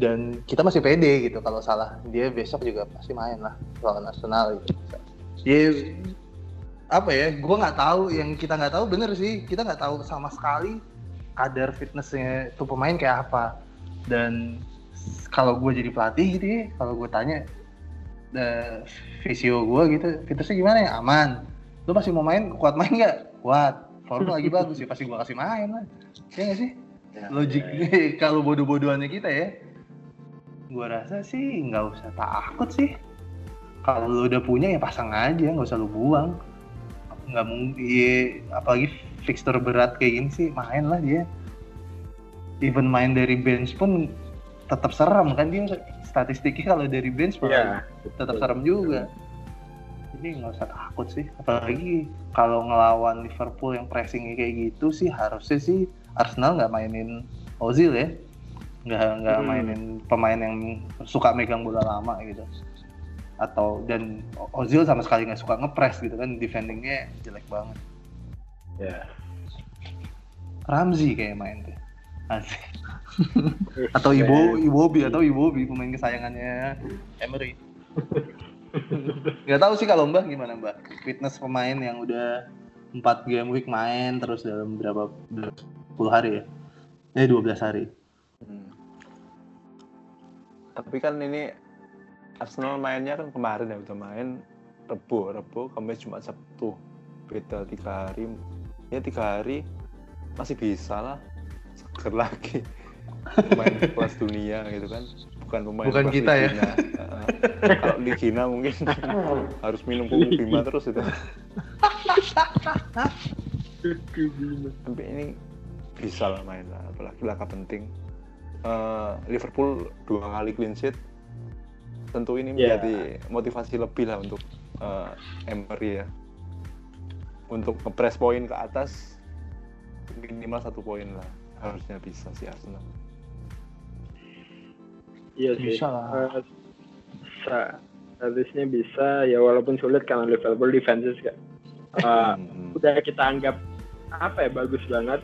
Dan kita masih pede gitu kalau salah. Dia besok juga pasti main lah lawan Arsenal gitu. Ya apa ya gue nggak tahu yang kita nggak tahu bener sih. Kita nggak tahu sama sekali kadar fitnessnya tuh pemain kayak apa. Dan kalau gue jadi pelatih gitu ya kalau gue tanya eh, visio gue gitu fitnessnya gimana ya? Aman. Lu masih mau main kuat main nggak? Kuat. Form lagi bagus ya pasti gue kasih main lah. Ya nggak sih? Logik *laughs* kalau bodoh-bodohannya kita ya gue rasa sih nggak usah takut sih. Kalau lu udah punya ya pasang aja nggak usah lu buang nggak mungkin iya, apalagi fixture berat kayak gini sih main lah dia. Even main dari bench pun tetap serem kan dia statistiknya kalau dari bench Iya, tetap serem juga. Jadi nggak usah takut sih apalagi kalau ngelawan Liverpool yang pressingnya kayak gitu sih harusnya sih Arsenal nggak mainin Ozil ya. Nggak nggak Hmm. mainin pemain yang suka megang bola lama gitu atau dan Ozil sama sekali nggak suka ngepres gitu kan defendingnya jelek banget. Ya. Ramzi kayak main tuh. Asik. *laughs* atau Ibo Iwobi atau Iwobi pemain kesayangannya Emery. *laughs* Nggak tahu sih kalau Mbah gimana Mbah. Fitness pemain yang udah 4 game week main terus dalam berapa 10 hari ya? Eh 12 hari. Hmm. Tapi kan ini Arsenal mainnya kan kemarin ya udah main Rebo, Rebo, Kamis, Jumat, Sabtu. Beda tiga hari. Ya tiga hari masih bisa lah. Seger lagi. Main *laughs* kelas dunia gitu kan. Bukan pemain Bukan kita ya. Kalau Ligina mungkin *laughs* harus minum pupuk bima terus itu. Tapi ini bisa lah main lah. Apalagi laga penting. Eh, Liverpool dua kali clean sheet tentu ini Ya. menjadi motivasi lebih lah untuk eh, Emery ya untuk ngepres poin ke atas minimal satu poin lah harusnya bisa sih Arsenal iya sih Bisa lah. Eh, bisa. harusnya bisa ya walaupun sulit karena Liverpool defenses kan Eh, Hmm. udah kita anggap apa ya bagus banget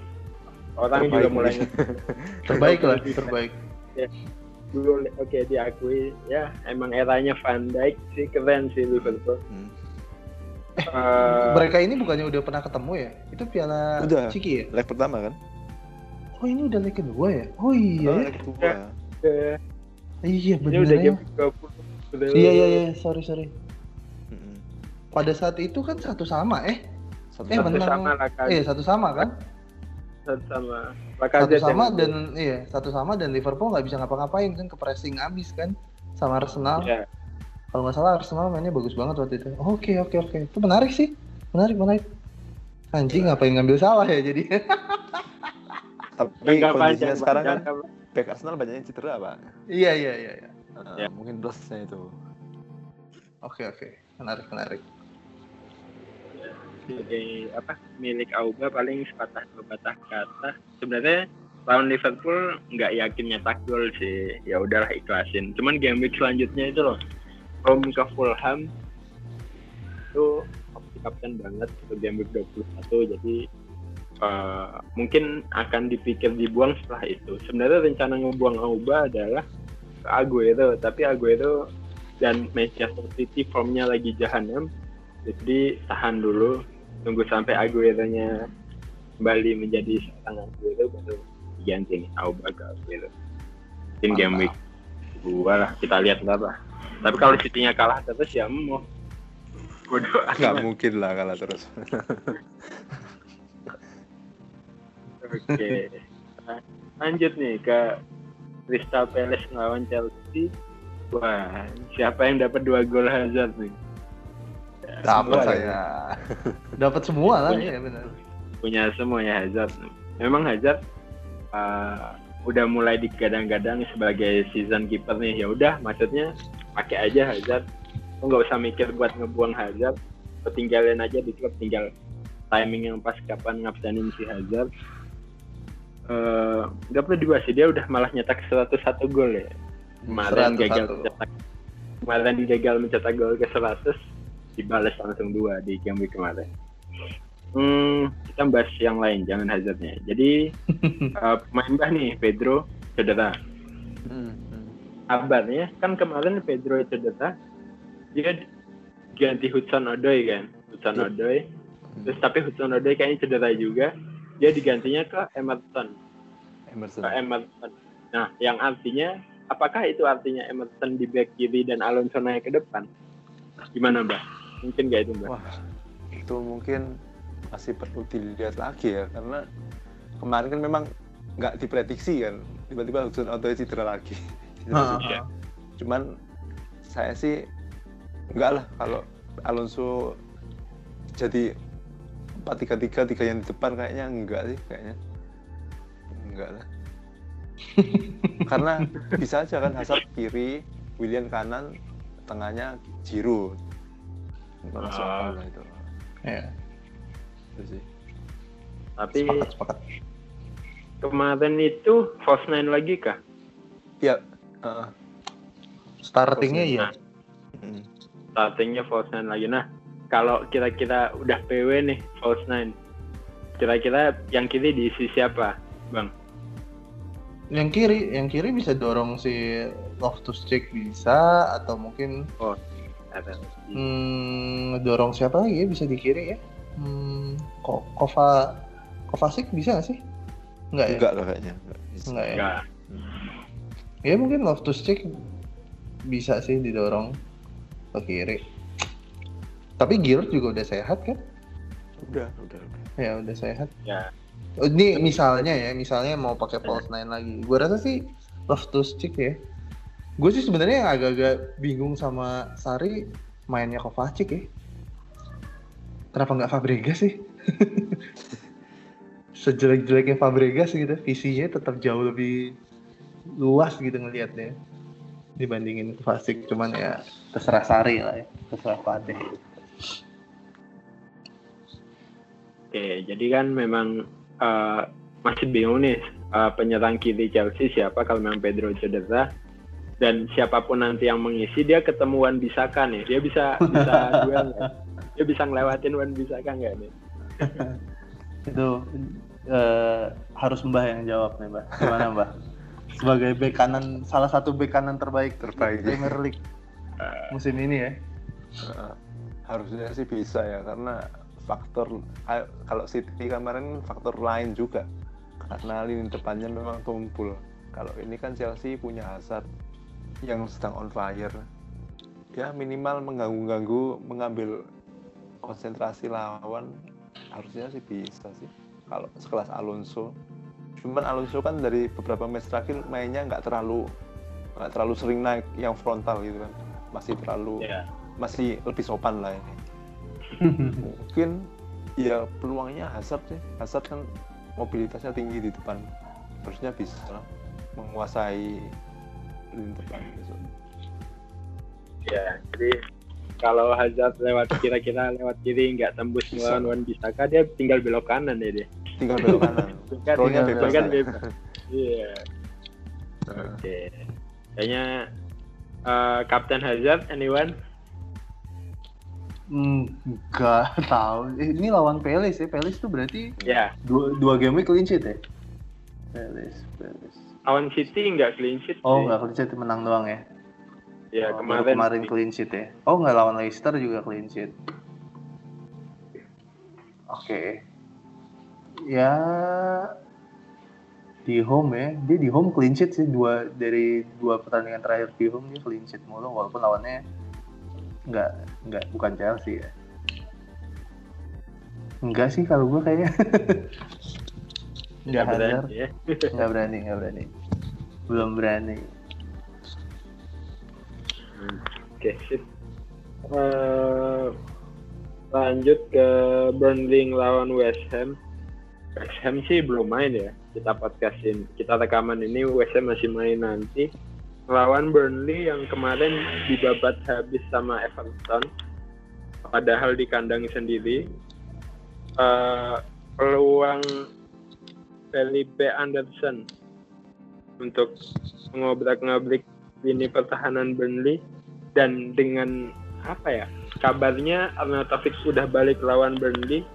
orang juga Terbaik mulai mungkin. terbaik lah terbaik dulu oke diakui. Ya emang eranya Van Dijk sih. Keren sih Liverpool. Hmm. Eh, mereka ini bukannya udah pernah ketemu ya? Itu piala Udah. Ciki ya? Leg pertama kan? Oh ini udah leg kedua ya? Oh iya. Oh, ya. leg kedua. Eh, iya ini bener udah ya game 20 udah iya iya iya. Sorry sorry. Pada saat itu kan satu sama eh? Satu Eh, sama. bener. sama Laka eh satu sama kan satu sama. Satu Lacazette sama yang- dan iya satu sama dan Liverpool nggak bisa ngapa-ngapain kan ke pressing abis kan sama Arsenal. Ya kalau nggak salah Arsenal mainnya bagus banget waktu itu. Oke oke oke. Itu menarik sih. Menarik menarik. Anjing ngapain ngambil salah ya jadi? *laughs* Tapi jangka kondisinya panjang sekarang kan back Arsenal banyak yang cedera pak. Iya iya iya iya. Eh, Ya. mungkin plusnya itu. Oke oke. Menarik menarik sebagai apa milik Auba paling sepatah dua patah kata sebenarnya lawan Liverpool nggak yakin nyetak gol sih. Ya udahlah ikhlasin. Cuman game week selanjutnya itu loh home ke Fulham. Itu kapten banget itu game week 21 jadi eh, mungkin akan dipikir dibuang setelah itu. Sebenarnya rencana ngebuang Auba adalah ke Aguero tapi Aguero dan Manchester City formnya lagi jahanam. Jadi tahan dulu tunggu sampai Aguero-nya kembali menjadi seorang Aguero baru diganti nih Auba ke Aguero mungkin game week dua lah kita lihat lah Tapi kalau City-nya kalah terus ya mau bodoh nggak mungkin lah kalah terus Oke. Nah, lanjut nih ke Crystal Palace melawan Chelsea. Wah, siapa yang dapat dua gol Hazard nih? Ya, Dapat *laughs* saya. Dapat semua lah Punya. ya benar. punya semua ya Hazard. Memang Hazard uh, udah mulai digadang-gadang sebagai season keeper nih. Ya udah, maksudnya pakai aja Hazard. Lo nggak usah mikir buat ngebuang Hazard. Lo tinggalin aja di klub, tinggal timing yang pas kapan ngabsenin si Hazard. Eh, nggak perlu dibahas sih, dia udah malah nyetak 101 gol ya. Kemarin 101. gagal mencetak kemarin gagal mencetak gol ke 100 dibalas langsung dua di game week kemarin. Hmm, kita bahas yang lain, jangan Hazardnya. Jadi *laughs* eh, pemain bah nih Pedro cedera. Hmm, hmm. Kabarnya kan kemarin Pedro cedera, dia ganti Hudson Odoi kan, Hudson Iya. Odoi. Terus tapi Hudson Odoi kayaknya cedera juga, dia digantinya ke Emerson. Emerson ke Emerson. Nah, yang artinya apakah itu artinya Emerson di back kiri dan Alonso naik ke depan? Gimana, Mbak? Mungkin nggak itu, Mbak? Wah, itu mungkin masih perlu dilihat lagi ya karena kemarin kan memang nggak diprediksi kan tiba-tiba Hudson Odoi cedera lagi Cedera juga. ah. cuman saya sih enggak lah kalau Alonso jadi 4-3-3 tiga yang di depan kayaknya enggak sih kayaknya enggak lah *laughs* karena bisa aja kan Hazard kiri William kanan tengahnya Giroud Nggak masuk Ah. akal lah itu Ya, itu sih Tapi sepakat sepakat. kemarin itu false nine lagi kah? ya heeh. Startingnya iya. Mm. Startingnya false nine lagi. Nah, kalau kira-kira udah PW nih false nine, kira-kira yang kiri diisi siapa, Bang? Yang kiri, yang kiri bisa dorong si Loftus Cheek bisa atau mungkin Ada. hmm, dorong siapa lagi ya bisa di kiri ya? Hmm, Ko Kova Kovacic bisa nggak sih? Enggak ya? enggak lah kayaknya enggak. Enggak ya? Enggak. Ya mungkin Loftus Cheek bisa sih didorong ke kiri. Tapi Giroud juga udah sehat kan? udah udah udah Ya udah sehat. Ya. Oh, Ini misalnya ya, misalnya mau pakai false nine lagi. Gue rasa sih Loftus Cheek ya. Gue sih sebenarnya yang agak-agak bingung sama Sari mainnya Kovacic ya. Kenapa nggak Fabregas sih? *laughs* Sejelek-jeleknya Fabregas gitu, visinya tetap jauh lebih luas gitu ngelihatnya dibandingin Kovacic. Cuman ya terserah Sari lah ya, terserah Fatih. Oke, jadi kan memang eh, masih bingung nih eh, penyerang kiri Chelsea siapa kalau memang Pedro cedera dan siapa pun nanti yang mengisi dia ketemu Wan Bisaka nih dia bisa bisa *laughs* duel nggak? dia bisa ngelewatin Wan Bisaka nggak nih *laughs* Itu eh, harus Mbah yang jawab nih Mbah. Gimana Mbah? Sebagai bek kanan, salah satu bek kanan terbaik Terbaik. di Premier League musim ini ya. Heeh. harusnya sih bisa ya karena faktor kalau City kemarin faktor lain juga karena lini depannya memang tumpul kalau ini kan Chelsea punya Hazard yang sedang on fire ya minimal mengganggu-ganggu mengambil konsentrasi lawan harusnya sih bisa sih kalau sekelas Alonso cuman Alonso kan dari beberapa match terakhir mainnya nggak terlalu nggak terlalu sering naik yang frontal gitu kan masih terlalu ya masih lebih sopan lah ini. *laughs* Mungkin ya peluangnya Hazard sih. Hazard kan mobilitasnya tinggi di depan. Harusnya bisa lah menguasai besok. ya jadi kalau Hazard lewat kira-kira lewat kiri nggak tembus Bisa. melawan Wan Bisaka dia tinggal belok kanan ya dia Tinggal belok kanan. *laughs* kan tinggal bebas. kan bebas iya oke kayaknya eh, Kapten Hazard anyone Enggak *laughs* tahu. Eh, Ini lawan Pelis ya. Pelis tuh berarti ya dua, dua game week clean sheet ya? Pelis, Pelis. Lawan City nggak clean sheet Oh, sih. enggak clean sheet menang doang ya? ya Oh, kemarin kemarin clean sheet ya. Oh, enggak lawan Leicester juga clean sheet. Oke. Ya di home ya dia di home clean sheet sih dua dari dua pertandingan terakhir di home dia clean sheet mulu walaupun lawannya nggak nggak bukan Chelsea ya enggak sih kalau gue kayaknya *laughs* Nggak Hazard. berani ya. *laughs* nggak berani nggak berani belum berani Oke, sip. Eh, lanjut ke Burnley lawan West Ham. West Ham sih belum main ya. Kita podcastin, kita rekaman ini West Ham masih main nanti. Lawan Burnley yang kemarin dibabat habis sama Everton. Padahal di kandang sendiri. Eh, peluang Felipe Anderson untuk mengobrak-ngabrik lini pertahanan Burnley dan dengan apa ya kabarnya Arnautovic sudah balik lawan Burnley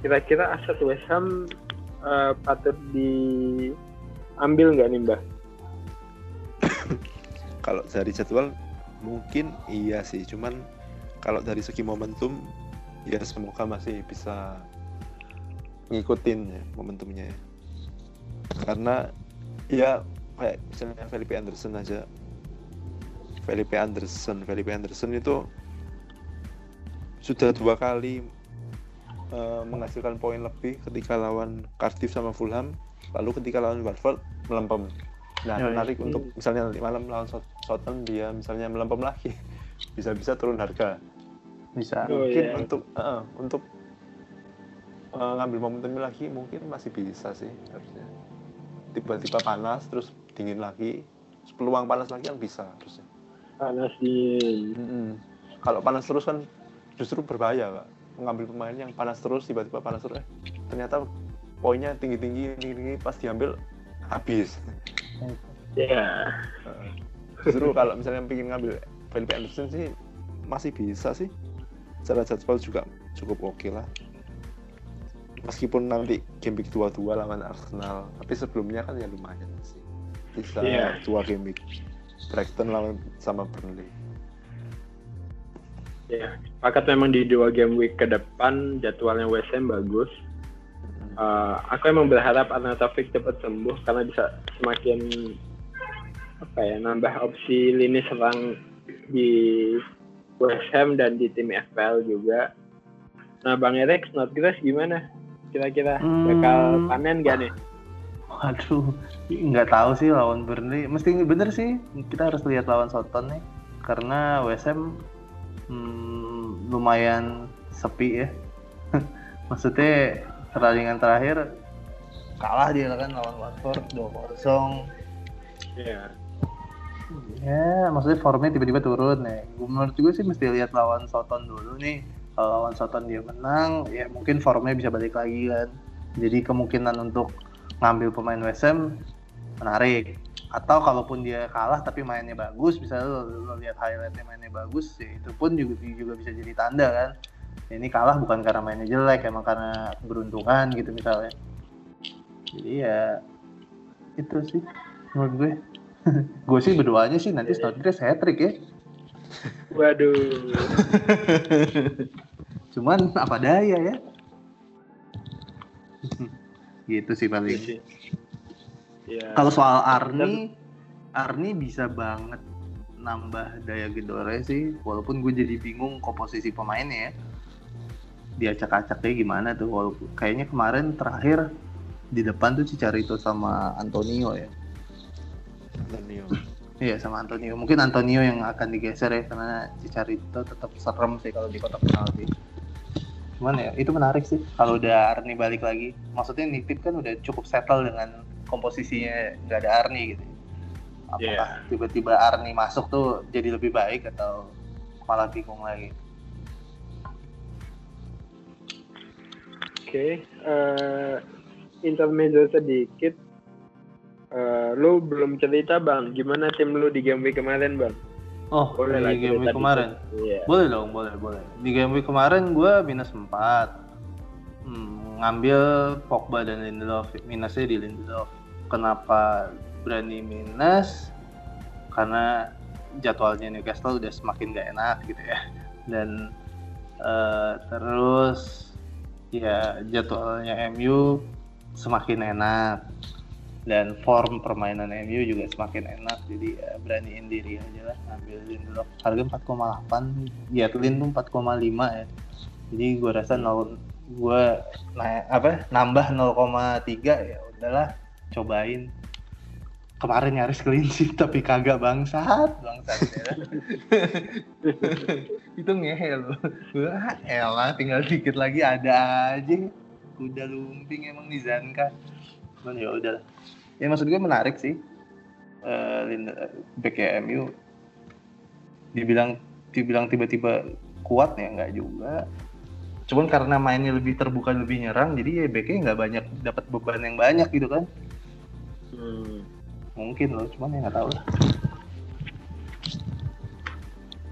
kira-kira aset West Ham eh, patut diambil nggak nih Mbah? *coughs* kalau dari jadwal mungkin iya sih cuman kalau dari segi momentum ya semoga masih bisa ngikutin ya momentumnya ya. Karena ya kayak misalnya Felipe Anderson aja. Felipe Anderson Felipe Anderson itu sudah dua kali eh, menghasilkan poin lebih ketika lawan Cardiff sama Fulham lalu ketika lawan Watford melempem. Nah menarik untuk misalnya nanti malam lawan Southampton dia misalnya melempem lagi. *laughs* Bisa-bisa turun harga. Bisa. Oh, mungkin iya. untuk eh, untuk eh, ngambil momentum lagi mungkin masih bisa sih harusnya tiba-tiba panas terus dingin lagi peluang panas lagi yang bisa harusnya. Panas dingin. kalau panas terus kan justru berbahaya kak. Mengambil pemain yang panas terus tiba-tiba panas terus eh, ternyata poinnya tinggi-tinggi tinggi-tinggi pas diambil habis. Ya. Eh, justru kalau misalnya pengen ngambil Felipe Anderson sih masih bisa sih. Secara jadwal juga cukup oke lah meskipun nanti game week 22 lawan Arsenal tapi sebelumnya kan ya lumayan sih bisa Iya. dua game week Brighton lawan sama Burnley Ya, sepakat memang di dua game week ke depan jadwalnya West Ham bagus. Eh, aku emang berharap Arnautovic cepat sembuh karena bisa semakin apa ya nambah opsi lini serang di West Ham dan di tim FPL juga. Nah, Bang Erik, Snodgrass gimana? Kira-kira Hmm. bakal panen gak nih? Waduh, nggak tahu sih lawan Burnley. Mesti bener sih kita harus lihat lawan Southampton nih, karena Ham hmm, lumayan sepi ya. *laughs* Maksudnya pertandingan terakhir kalah dia kan lawan Watford 2-0. Iya. Ya, maksudnya formnya tiba-tiba turun nih. Gue menurut gue sih mesti lihat lawan Soton dulu nih. Kalau lawan Soton dia menang, ya mungkin formnya bisa balik lagi kan. Jadi kemungkinan untuk ngambil pemain West menarik. Atau kalaupun dia kalah tapi mainnya bagus, misalnya lo, lo lihat highlightnya mainnya bagus, ya itu pun juga juga bisa jadi tanda kan. Ini kalah bukan karena mainnya jelek, emang karena keberuntungan gitu misalnya. Jadi ya itu sih menurut gue. *laughs* gue sih berdoanya sih nanti Snodgrass hat trick ya. Waduh. *laughs* Cuman apa daya ya. *laughs* gitu sih paling. Iya sih. Ya. Kalau soal Arni, Arni bisa banget nambah daya gedornya sih. Walaupun gue jadi bingung komposisi pemainnya ya. Diacak-acaknya gimana tuh. Walaupun kayaknya kemarin terakhir di depan tuh Cicarito sama Antonio ya. Antonio *laughs* Iya sama Antonio. Mungkin Antonio yang akan digeser ya karena Cicarito tetap serem sih kalau di kotak penalti. Cuman ya itu menarik sih kalau udah Arni balik lagi. Maksudnya Nitip kan udah cukup settle dengan komposisinya nggak ada Arni gitu. Apakah tiba-tiba Arni masuk tuh jadi lebih baik atau malah bingung lagi? Oke, eh intermezzo sedikit. Eh, lu belum cerita bang, gimana tim lu di game week kemarin bang? Oh, Boleh lah di game week kemarin. Iya. Boleh dong, boleh, boleh. Di game week kemarin gue minus 4. Hmm, ngambil Pogba dan Lindelof. Minusnya di Lindelof. Kenapa berani minus? Karena jadwalnya Newcastle udah semakin gak enak gitu ya. Dan eh, terus ya jadwalnya MU semakin enak. Dan form permainan MU juga semakin enak jadi ya beraniin diri aja lah ambil Lindelof harga 4,8 Yetlin tuh 4,5 ya. Jadi gue rasa nol gue nah, apa nambah 0,3 ya udahlah cobain. Kemarin nyaris clean sheet *laughs* tapi kagak bangsat. Bangsat ya. *laughs* itu ngehel wah elah tinggal dikit lagi ada aja. Udah lumping emang nih Zanka cuman ya udah ya maksud gue menarik sih. Uh, BKMU dibilang dibilang tiba-tiba kuat ya nggak juga. Cuman karena mainnya lebih terbuka lebih nyerang jadi ya BK nggak banyak dapat beban yang banyak gitu kan. Hmm. mungkin loh cuman ya nggak tahu lah.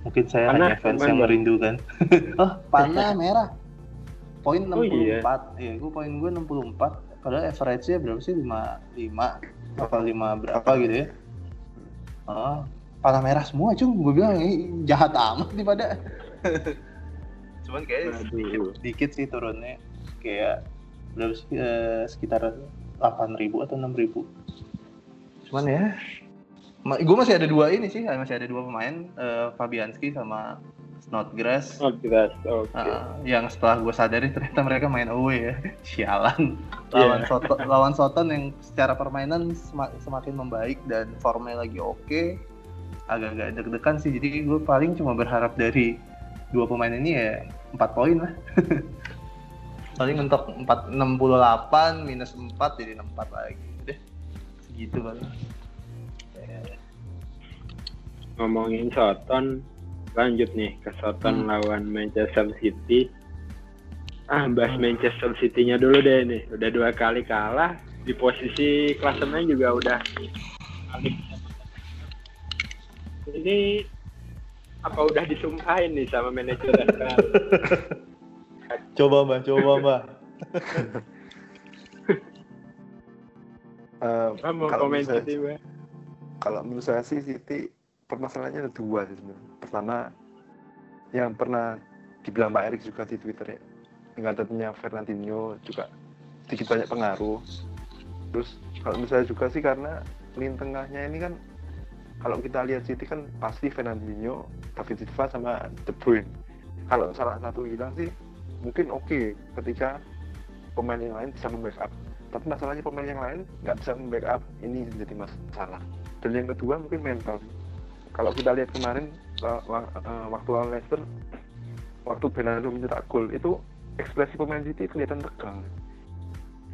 Mungkin saya Panah, hanya fans yang merindukan. *laughs* Oh panah merah. Poin 64 oh, iya. ya gue poin gue 64 padahal average-nya berapa sih? 5 5 apa 5 berapa gitu ya? Oh panah merah semua cung. Gue bilang ini jahat amat nih pada. Cuman kayak sedikit, sedikit sih turunnya. Kayak berapa sih eh, sekitar 8 ribu atau 6 ribu. Cuman ya. Gue masih ada dua ini sih masih ada dua pemain uh, Fabianski sama Snodgrass Snodgrass oke okay. uh, yang setelah gue sadari ternyata mereka main away ya *laughs* sialan lawan yeah. Soton lawan Soton yang secara permainan semak, semakin membaik dan formnya lagi oke okay. agak-agak deg-degan sih jadi gue paling cuma berharap dari dua pemain ini ya empat poin lah *laughs* paling mentok delapan minus empat jadi empat lagi deh segitu paling ngomongin Soton lanjut nih ke Soton hmm. lawan Manchester City. Ah bahas hmm. Manchester City-nya dulu deh nih. Udah dua kali kalah di posisi klasemen juga udah. Ini apa udah disumpahin nih sama manajer *laughs* coba mbak coba mbak uh, *laughs* mau kalau City mbak? kalau menurut saya sih City permasalahannya ada dua sih sebenarnya pertama yang pernah dibilang Pak Erik juga di Twitter ya dengan adanya Fernandinho juga sedikit banyak pengaruh terus kalau misalnya juga sih karena lini tengahnya ini kan kalau kita lihat City kan pasti Fernandinho, David Silva sama De Bruyne. Kalau salah satu hilang sih mungkin oke okay ketika pemain yang lain bisa membackup. Tapi masalahnya pemain yang lain nggak bisa membackup ini jadi masalah. Dan yang kedua mungkin mental. Kalau kita lihat kemarin eh, waktu lawan Leicester, waktu Bernardo mencetak gol itu ekspresi pemain City kelihatan tegang.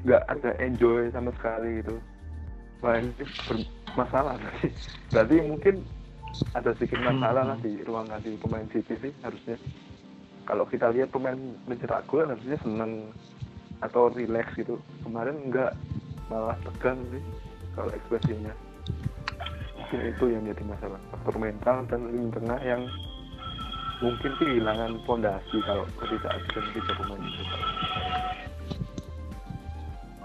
Nggak ada enjoy sama sekali gitu. Wah ini masalah berarti mungkin ada sedikit masalah lah di ruang ganti pemain City sih harusnya kalau kita lihat pemain mencetak gol harusnya senang atau relax gitu kemarin enggak malah tegang sih kalau ekspresinya mungkin itu yang jadi masalah faktor mental dan lini tengah yang mungkin kehilangan fondasi kalau ketika ada tiga pemain itu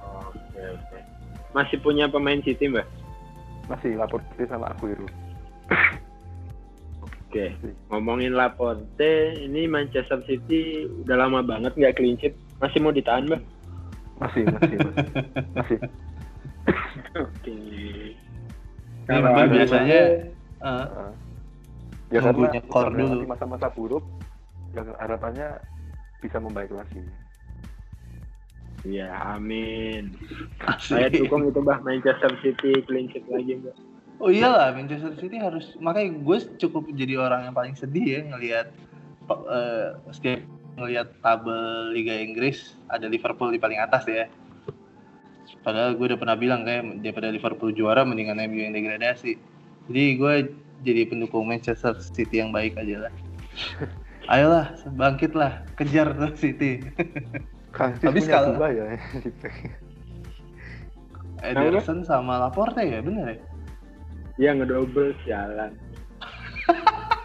oke oke masih punya pemain City mbak masih Laporte sama Aguero Oke, ngomongin Laporte, ini Manchester City udah lama banget nggak clean sheet. Masih mau ditahan, Bang? Masih, masih, masih. masih. *laughs* Oke. Kalau biasanya uh, uh, ya karena dulu masa-masa buruk, yang harapannya bisa membaik lagi. Iya, amin. Saya dukung itu bah Manchester City clean sheet lagi mbak. Oh iyalah Manchester City harus makanya gue cukup jadi orang yang paling sedih ya ngelihat uh, setiap ngelihat tabel Liga Inggris ada Liverpool di paling atas ya. Padahal gue udah pernah bilang kayak daripada Liverpool juara mendingan MU yang degradasi. Jadi gue jadi pendukung Manchester City yang baik aja lah. *laughs* Ayolah, bangkitlah, kejar tuh City. Habis kalau dua ya Ederson sama Laporte ya bener ya? Iya ngedouble sialan. *laughs*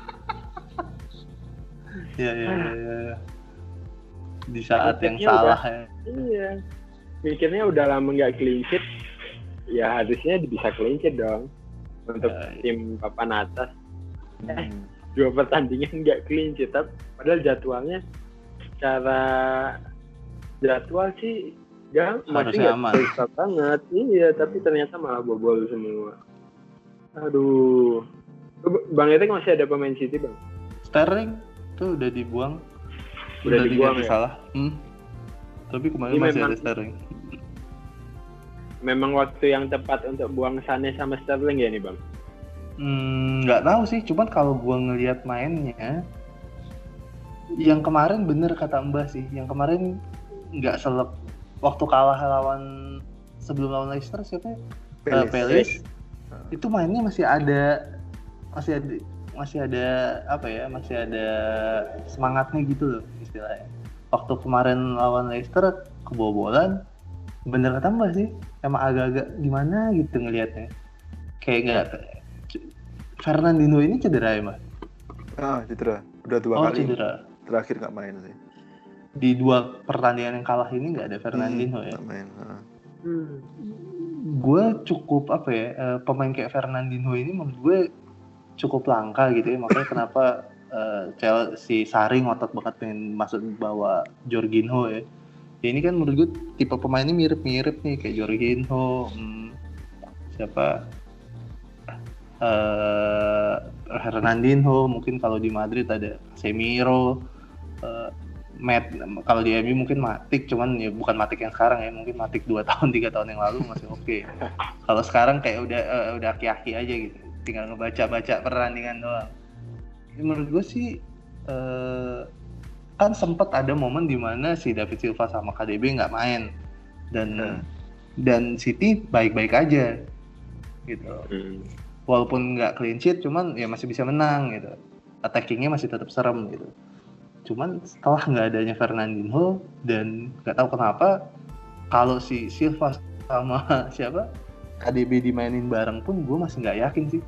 Iya iya iya. Di saat yang salah ya. Iya. Mikirnya udah lama nggak sheet, ya harusnya bisa sheet dong untuk ya. tim papan atas. Hmm. Eh, dua pertandingan nggak clean sheet, padahal jadwalnya secara jadwal sih Ya, masih nggak banget. Iya, tapi ternyata malah bobol semua. Aduh. Bang Etek masih ada pemain City, Bang? Sterling tuh udah dibuang. Udah dibuang diganti ya? salah. Hmm. Tapi kemarin Ini masih memang- ada Sterling. Memang waktu yang tepat untuk buang Sane sama Sterling ya nih, Bang? Hmm, nggak tahu sih, cuman kalau gua ngelihat mainnya yang kemarin bener kata Mbah sih, yang kemarin nggak selep waktu kalah lawan sebelum lawan Leicester siapa Pelis. Pelis. Itu mainnya masih ada masih ada masih ada apa ya? Masih ada semangatnya gitu loh istilahnya. Waktu kemarin lawan Leicester kebobolan bener kata sih, emang agak-agak gimana gitu ngelihatnya. Kayak nggak Fernandinho ini cedera ya, Mbak? Ah, cedera. Udah dua Oh, kali. cedera. Terakhir nggak main sih. Di dua pertandingan yang kalah ini nggak ada Fernandinho Hmm, ya. main. ah. Hmm. Gue cukup apa ya, eh, pemain kayak Fernandinho ini menurut gue cukup langka gitu ya. Makanya kenapa eh, Chelsea Sari ngotot banget pengen masuk bawa Jorginho ya. Ya ini kan menurut gue tipe pemainnya mirip-mirip nih kayak Jorginho, hmm, siapa? Eh Fernandinho, mungkin kalau di Madrid ada Casemiro, eh, Matt kalau di MU mungkin Matic cuman ya bukan Matic yang sekarang ya mungkin Matic 2 *laughs* tahun tiga tahun yang lalu masih oke. Kalau sekarang kayak udah eh, udah aki-aki aja gitu tinggal ngebaca-baca pertandingan doang Ya, menurut gue sih eh, kan sempat ada momen di mana si David Silva sama KDB nggak main. Dan Hmm. dan City baik-baik aja gitu. Hmm. walaupun nggak clean sheet cuman ya masih bisa menang gitu. Attackingnya masih tetap serem gitu. Cuman setelah nggak adanya Fernandinho dan nggak tahu kenapa kalau si Silva sama *laughs* siapa KDB dimainin bareng pun gue masih nggak yakin sih.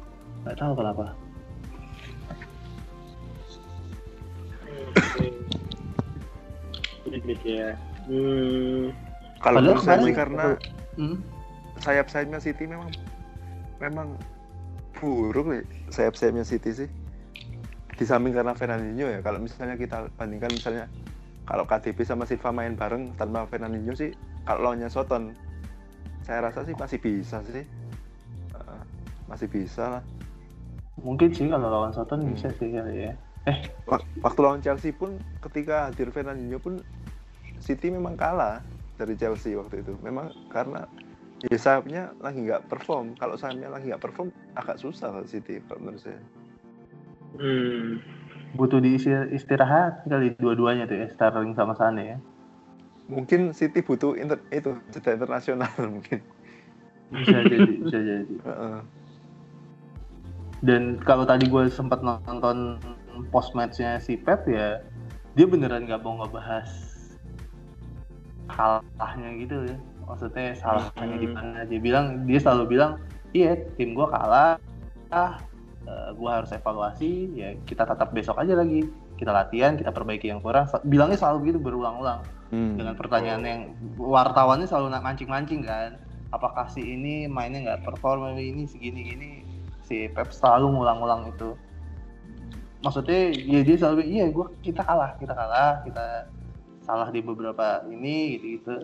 Nggak tahu kenapa Ini ya. Hmm. Kalau menurut saya sih karena hmm? sayap-sayapnya City memang memang buruk ya sayap-sayapnya City sih. Di samping karena Fernandinho ya, kalau misalnya kita bandingkan misalnya kalau KDB sama Silva main bareng tanpa Fernandinho sih, kalau lawannya Soton, saya rasa sih masih bisa sih. Eh, masih bisa lah. mungkin sih kalau lawan Soton Hmm. bisa sih kali ya Wak- Waktu lawan Chelsea pun ketika hadir Fernandinho pun City memang kalah dari Chelsea waktu itu. Memang karena ya sayapnya lagi nggak perform. Kalau sayapnya lagi nggak perform agak susah kalau City kalau menurut saya. Hmm. butuh diisi istirahat kali dua-duanya tuh ya Sterling sama Sane ya Mungkin City butuh inter, itu jeda internasional *laughs* mungkin. bisa jadi bisa jadi *laughs* Heeh. dan kalau tadi gue sempat nonton post matchnya si Pep ya dia beneran nggak mau ngebahas kalahnya gitu ya. Maksudnya salahnya di mana dia bilang dia selalu bilang iya tim gue kalah ah gue harus evaluasi ya kita tetap besok aja lagi. Kita latihan kita perbaiki yang kurang. Bilangnya selalu gitu berulang-ulang. Hmm. dengan pertanyaan yang wartawannya selalu nak mancing-mancing kan. Apakah si ini mainnya nggak perform ini segini gini si Pep selalu ngulang-ulang itu. Maksudnya ya dia selalu iya gua kita kalah kita kalah kita salah di beberapa ini gitu gitu.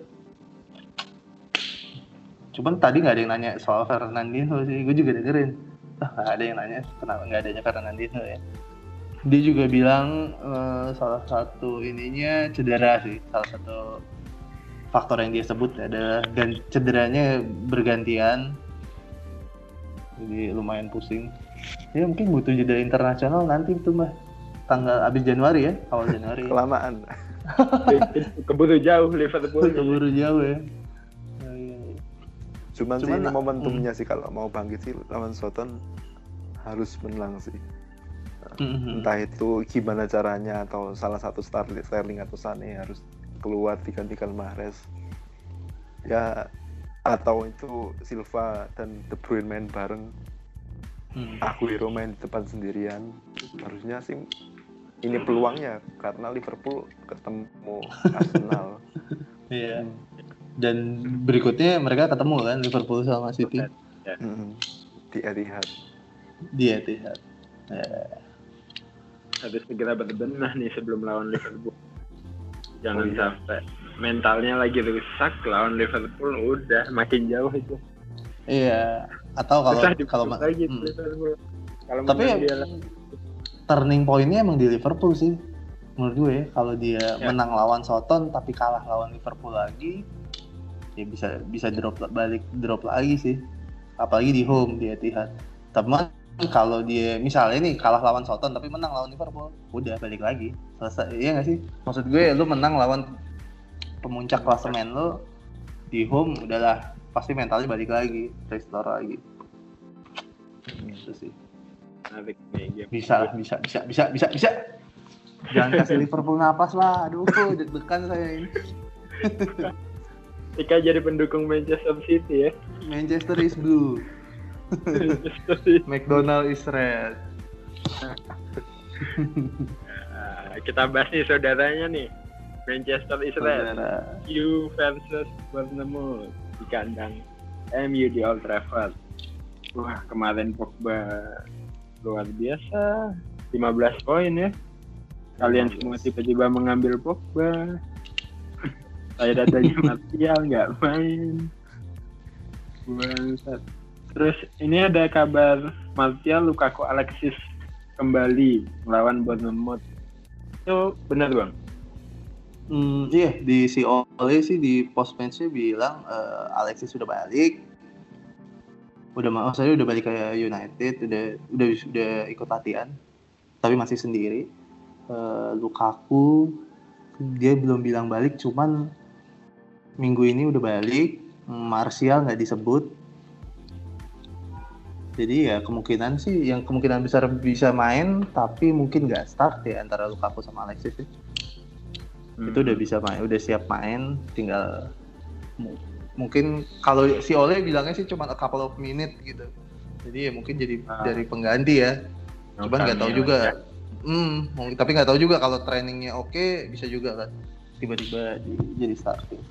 Cuman tadi nggak ada yang nanya soal Fernandinho sih gue juga dengerin. Ah nggak ada yang nanya kenapa nggak adanya Fernandinho ya. Dia juga bilang eh, salah satu ininya cedera sih. Salah satu faktor yang dia sebut adalah cederanya bergantian. Jadi lumayan pusing. Ya mungkin butuh jeda internasional nanti tuh mbak tanggal abis Januari ya awal Januari ya. *laughs* Kelamaan. *laughs* Keburu jauh Liverpool. keburu jauh ya. Cuman, sih ini momentumnya sih kalau mau bangkit sih lawan Soton harus menang sih. Mhm. Entah itu gimana caranya atau salah satu star Sterling atau Sane harus keluar digantikan Mahrez. Ya atau itu Silva dan De Bruyne main bareng, Hmm. Aguero main di depan sendirian. Harusnya sih ini peluangnya karena Liverpool ketemu *laughs* Arsenal. Iya. Dan berikutnya mereka ketemu kan Liverpool sama City Mm, di Etihad. di Etihad. Ya. Harus segera berbenah nih sebelum lawan Liverpool. *laughs* Jangan Oh, iya. sampai mentalnya lagi rusak lawan Liverpool udah makin jauh itu. Iya. Atau kalau Susah kalau lagi hmm. Liverpool. Kalau tapi dia lah. Turning pointnya emang di Liverpool sih menurut gue ya. kalau dia Ya. menang lawan Soton tapi kalah lawan Liverpool lagi ya bisa bisa drop balik drop lagi sih. Apalagi di home di Etihad. Teman kalau dia misalnya nih kalah lawan Soton tapi menang lawan Liverpool udah balik lagi. Selesai iya nggak sih? Maksud gue lu menang lawan pemuncak klasemen lu di home udahlah. Pasti mentalnya balik lagi restore lagi. Itu sih Menarik nih game. bisa lah bisa bisa bisa bisa bisa jangan kasih Liverpool napas lah aduh deg-degan saya ini Ika jadi pendukung Manchester City ya. Manchester is blue McDonald is red Nah, kita bahas nih saudaranya nih. Manchester is red. MU versus Bournemouth di kandang MU di Old Trafford. Wah, kemarin Pogba luar biasa. 15 poin ya. Kalian semua tiba-tiba mengambil Pogba. *laughs* Saya datanya Martial nggak main. Bangsat. Terus ini ada kabar Martial Lukaku Alexis kembali melawan Bournemouth. Itu benar bang? Hmm, iya di si Ole sih di post matchnya bilang eh, Alexis sudah balik udah mau saya udah balik ke United udah udah udah ikut latihan tapi masih sendiri. Eh, Lukaku dia belum bilang balik cuman minggu ini udah balik Martial nggak disebut. Jadi ya kemungkinan sih yang kemungkinan besar bisa main tapi mungkin nggak start ya antara Lukaku sama Alexis sih. Itu udah bisa main, udah siap main, tinggal mungkin kalau si Ole bilangnya sih cuma a couple of minute gitu. Jadi ya mungkin jadi Ah. dari pengganti ya. Cuman nggak tahu juga. ya. Hmm, tapi nggak tahu juga kalau trainingnya oke bisa juga kan tiba-tiba di- jadi starting.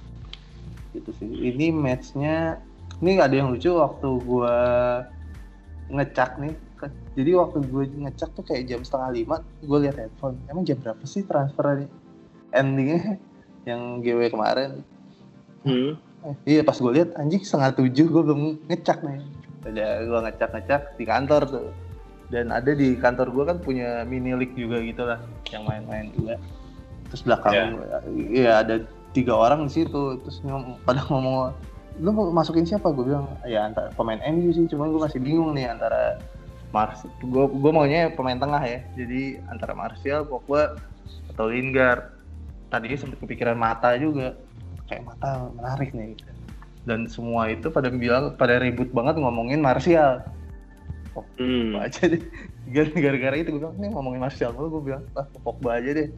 Gitu sih. Ini matchnya ini ada yang lucu waktu gua ngecek nih. Jadi waktu gue ngecek tuh kayak jam setengah lima, gue lihat headphone. Emang jam berapa sih transfernya? Endingnya yang GW kemarin. Hmm. Eh, iya pas gue lihat anjing setengah tujuh gue belum ngecek nih. Udah gue ngecek ngecek di kantor tuh. Dan ada di kantor gue kan punya mini league juga gitu lah, yang main-main juga. Terus belakang Ya. iya ada tiga orang di situ. Terus ngom- *laughs* pada ngomong lu mau masukin siapa? Gue bilang ya antara pemain MU sih, cuman gue masih bingung nih antara Mars, gue gue maunya pemain tengah ya. Jadi antara Martial, Pogba atau Lingard. Tadinya sempat kepikiran mata juga kayak mata menarik nih. Gitu. dan semua itu pada bilang pada ribut banget ngomongin Martial. Hmm. Pogba aja deh. Gar- gara-gara itu gue bilang ini ngomongin Martial mulu gue bilang ah Pogba aja deh.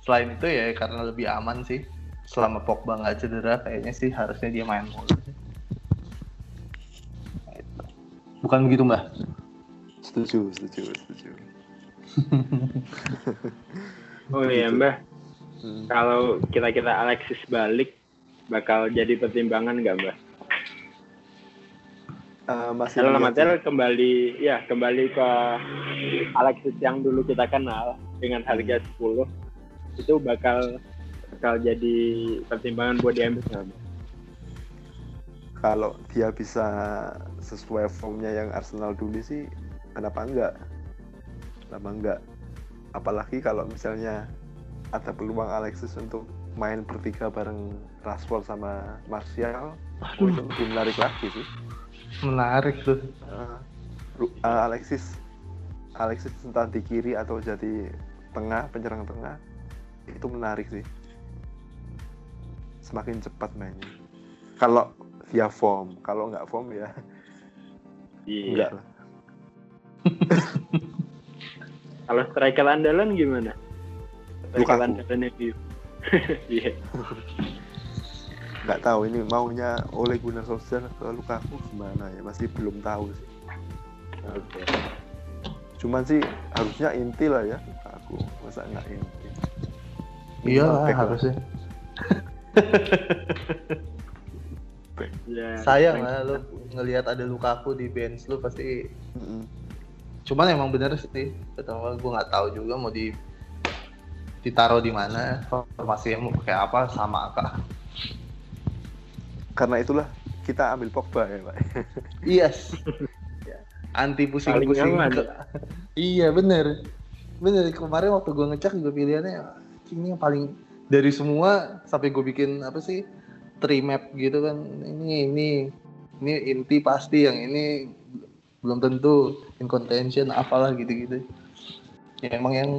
Selain itu ya karena lebih aman sih. Selama Pogba nggak cedera kayaknya sih harusnya dia main mulu. Bukan begitu mbak? Setuju, setuju, setuju. *laughs* Oh iya mbah, Hmm. kalau kira-kira Alexis balik bakal jadi pertimbangan nggak mbah? Eh, masih Matel kembali ya kembali ke Alexis yang dulu kita kenal dengan harga 10 itu bakal bakal jadi pertimbangan buat diambil nggak, Mbah? kalau dia bisa sesuai formnya yang Arsenal dulu sih kenapa enggak kenapa enggak apalagi kalau misalnya ada peluang Alexis untuk main bertiga bareng Rashford sama Martial. Oh, itu lebih menarik lagi sih. Menarik tuh. Ru- eh, Alexis. Alexis entah di kiri atau jadi tengah penyerang tengah itu menarik sih. Semakin cepat mainnya. Kalau dia form kalau nggak form ya Iya. enggak lah. Kalau striker andalan gimana? Striker Lukaku. andalan MU. Iya. nggak tahu ini maunya oleh Gunnar Solskjaer ke Lukaku gimana ya masih belum tahu sih Oke. cuman sih harusnya inti lah ya Lukaku masa nggak inti iya harusnya Ya, sayang lah lu ngelihat ada Lukaku di bench lu pasti Mm-mm. cuman emang bener sih pertama gue nggak tahu juga mau di ditaruh di mana formasinya mau pakai apa sama kak Karena itulah kita ambil Pogba ya, Pak. yes. *laughs* Anti pusing Paling pusing aman. iya bener. Bener kemarin waktu gue ngecek juga pilihannya ini yang paling dari semua sampai gue bikin apa sih tree map gitu kan ini ini ini inti pasti yang ini belum tentu in contention apalah gitu-gitu. Ya emang yang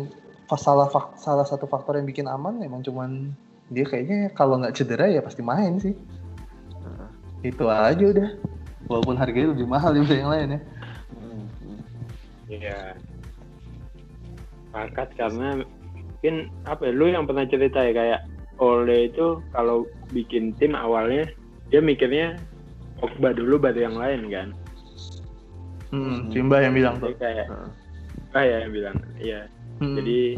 salah fak- salah satu faktor yang bikin aman emang cuman dia kayaknya kalau nggak cedera ya pasti main sih Nah, itu aja udah walaupun harganya lebih mahal daripada yang lain ya hmm, hmm. Iya. Sepakat karena mungkin apa ya, lu yang pernah cerita ya kayak Ole itu kalau bikin tim awalnya dia mikirnya Pogba dulu baru yang lain kan. hmm, Simba yang bilang tuh kayak Nah, ah ya yang bilang iya. Hmm. Jadi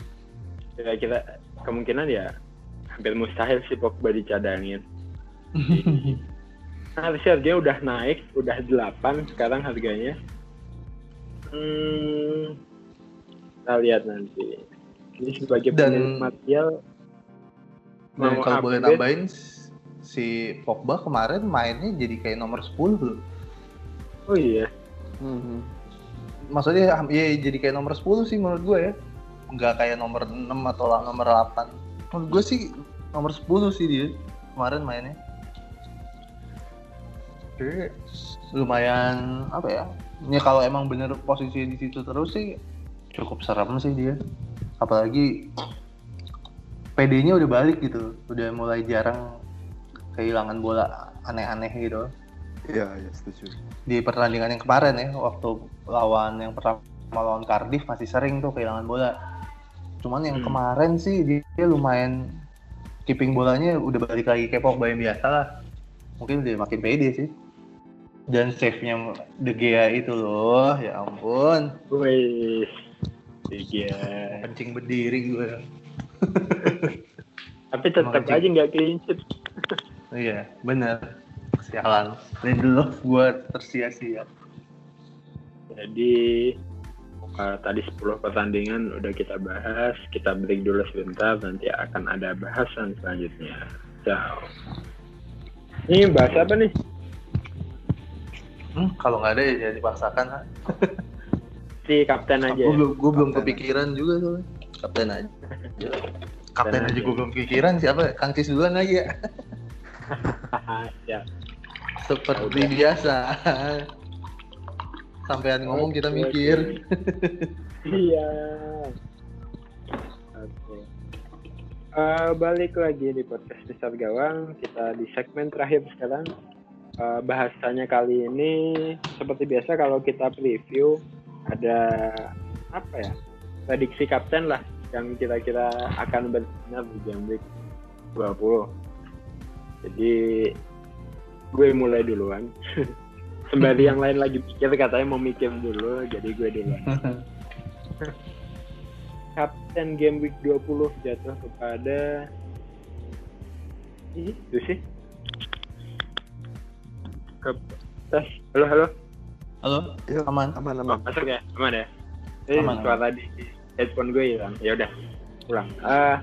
kira-kira kemungkinan ya hampir mustahil sih Pogba dicadangin. *laughs* Harusnya harganya udah naik, udah 8 sekarang harganya. Hmm, kita lihat nanti. Ini sebagai Dan- material Dan mau kalau boleh upgrade, nambahin si Pogba kemarin mainnya jadi kayak nomor 10 loh. Oh iya, hmm. Maksudnya ya jadi kayak nomor 10 sih menurut gue ya. Nggak kayak nomor 6 atau lah nomor 8. Menurut gue sih nomor 10 sih dia kemarin mainnya. Jadi lumayan apa ya? Ini kalau emang bener posisi di situ terus sih cukup serem sih dia. Apalagi PD-nya udah balik gitu, udah mulai jarang kehilangan bola aneh-aneh gitu. Iya, ya setuju. Di pertandingan yang kemarin ya, waktu lawan yang pertama lawan Cardiff masih sering tuh kehilangan bola. Cuman yang Hmm. kemarin sih dia, dia lumayan keeping bolanya udah balik lagi kayak Pogba yang biasa lah. Mungkin udah makin pede sih. Dan save-nya De Gea itu loh, ya ampun. wih, iya. Kencing berdiri gue. *laughs* Tapi tetap aja nggak clean sheet. Iya, bener. Sialan. Lindelof gue tersia-sia. Jadi uh, tadi 10 pertandingan udah kita bahas, kita break dulu sebentar, nanti akan ada bahasan selanjutnya. Ciao. Ini bahas apa nih? Hmm, kalau nggak ada ya dipaksakan. *laughs* Si kapten aja. Gue belum, gua belum kepikiran juga soalnya. Kapten aja. Kapten aja. aja gue belum kepikiran siapa? Kang Cis duluan lagi ya. *laughs* ya. Seperti biasa. Sampean ngomong kita mikir. Iya. Oke. Eh, balik lagi di podcast besar gawang kita di segmen terakhir sekarang Eh, bahasanya kali ini seperti biasa kalau kita preview ada apa ya prediksi kapten lah yang kira-kira akan bersinar di game week 20 jadi gue mulai duluan *laughs* sembari yang lain lagi pikir katanya mau mikir dulu jadi gue duluan. *laughs* Kapten Game Week 20 jatuh kepada itu sih. Ke tes halo halo. Halo, Yuk, aman. aman, oh, aman. masuk ya? Aman ya? Ini Aman, suara di headphone gue hilang. Ya udah ulang Eh,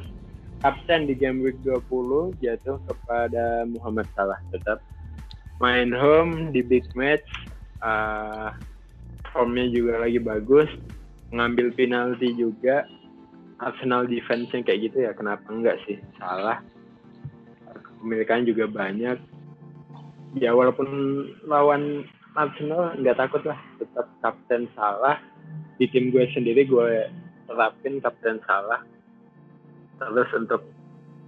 kapten di Game Week 20 jatuh kepada Muhammad Salah tetap main home di big match eh, formnya juga lagi bagus ngambil penalti juga. Arsenal defense yang kayak gitu ya kenapa enggak sih? Salah. Kepemilikan juga banyak. Ya walaupun lawan Arsenal nggak takut lah tetap kapten salah. Di tim gue sendiri gue terapin kapten salah. Terus untuk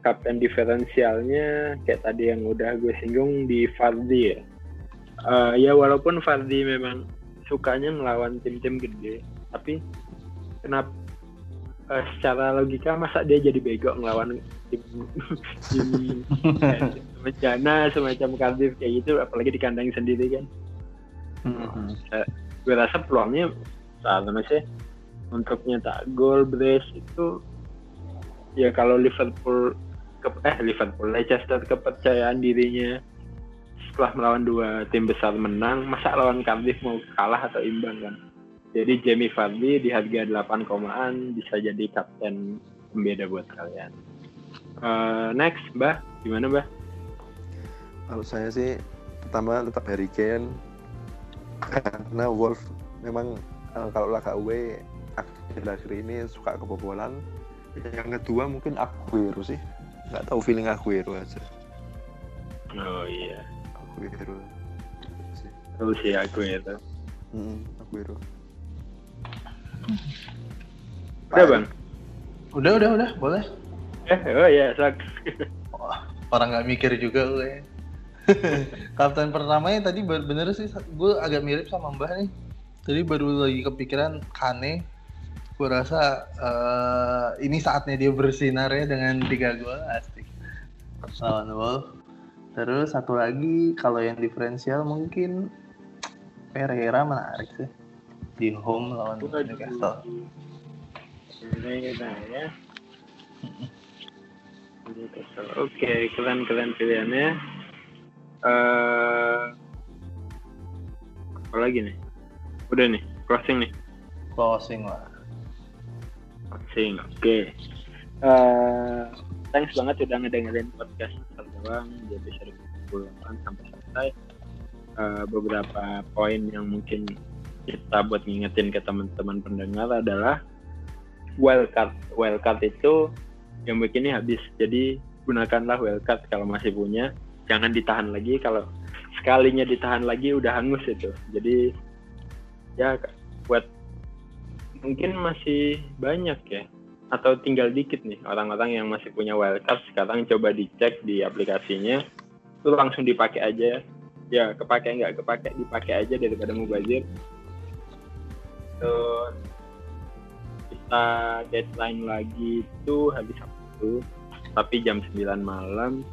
kapten diferensialnya kayak tadi yang udah gue singgung di Fardi ya Eh, ya walaupun Fardi memang sukanya melawan tim-tim gede tapi kenapa eh, secara logika masa dia jadi bego ngelawan tim *laughs* tim bencana semacam Cardiff kayak gitu apalagi di kandang sendiri kan Hmm. gue rasa peluangnya sama sih untuk nyetak gol brace itu ya kalau Liverpool ke, eh Liverpool Leicester kepercayaan dirinya setelah melawan dua tim besar menang masa lawan Cardiff mau kalah atau imbang kan jadi Jamie Vardy di harga 8 komaan bisa jadi kapten pembeda buat kalian. Uh, next, Mbah, gimana Mbah? Kalau saya sih pertama tetap Harry Kane karena Wolf memang uh, kalau laga away akhir-akhir ini suka kebobolan. Yang kedua mungkin Aguero sih. Nggak tahu feeling Aguero aja. Oh iya. Aguero. Sih. Tahu sih Aguero. Hmm, Aguero. Udah bang? Udah, udah, udah, boleh. Eh, oh iya, sak. Wah, orang nggak mikir juga gue. *laughs* Kapten pertamanya tadi bener sih, gue agak mirip sama Mbah nih. Tadi baru lagi kepikiran Kane. Gue rasa eh, ini saatnya dia bersinar ya dengan tiga gol asik. Lawan Wolf. Terus satu lagi kalau yang diferensial mungkin Pereira menarik sih di home lawan Newcastle. Ya. Oke, keren-keren pilihannya. Eh, apa lagi nih? Udah nih, closing nih. Closing lah. Closing, oke. Eh, thanks banget udah ngedengerin podcast doang di episode 28 sampai selesai. Eh, beberapa poin yang mungkin kita buat ngingetin ke teman-teman pendengar adalah wildcard. Wildcard itu yang begini habis. Jadi gunakanlah wildcard kalau masih punya. Jangan ditahan lagi. Kalau sekalinya ditahan lagi udah hangus itu. Jadi ya buat mungkin masih banyak ya. Atau tinggal dikit nih orang-orang yang masih punya wildcard sekarang coba dicek di aplikasinya. Itu langsung dipakai aja ya. Kepake nggak kepake dipakai aja daripada mubazir. Terus kita deadline lagi itu habis Sabtu tapi jam 9 malam.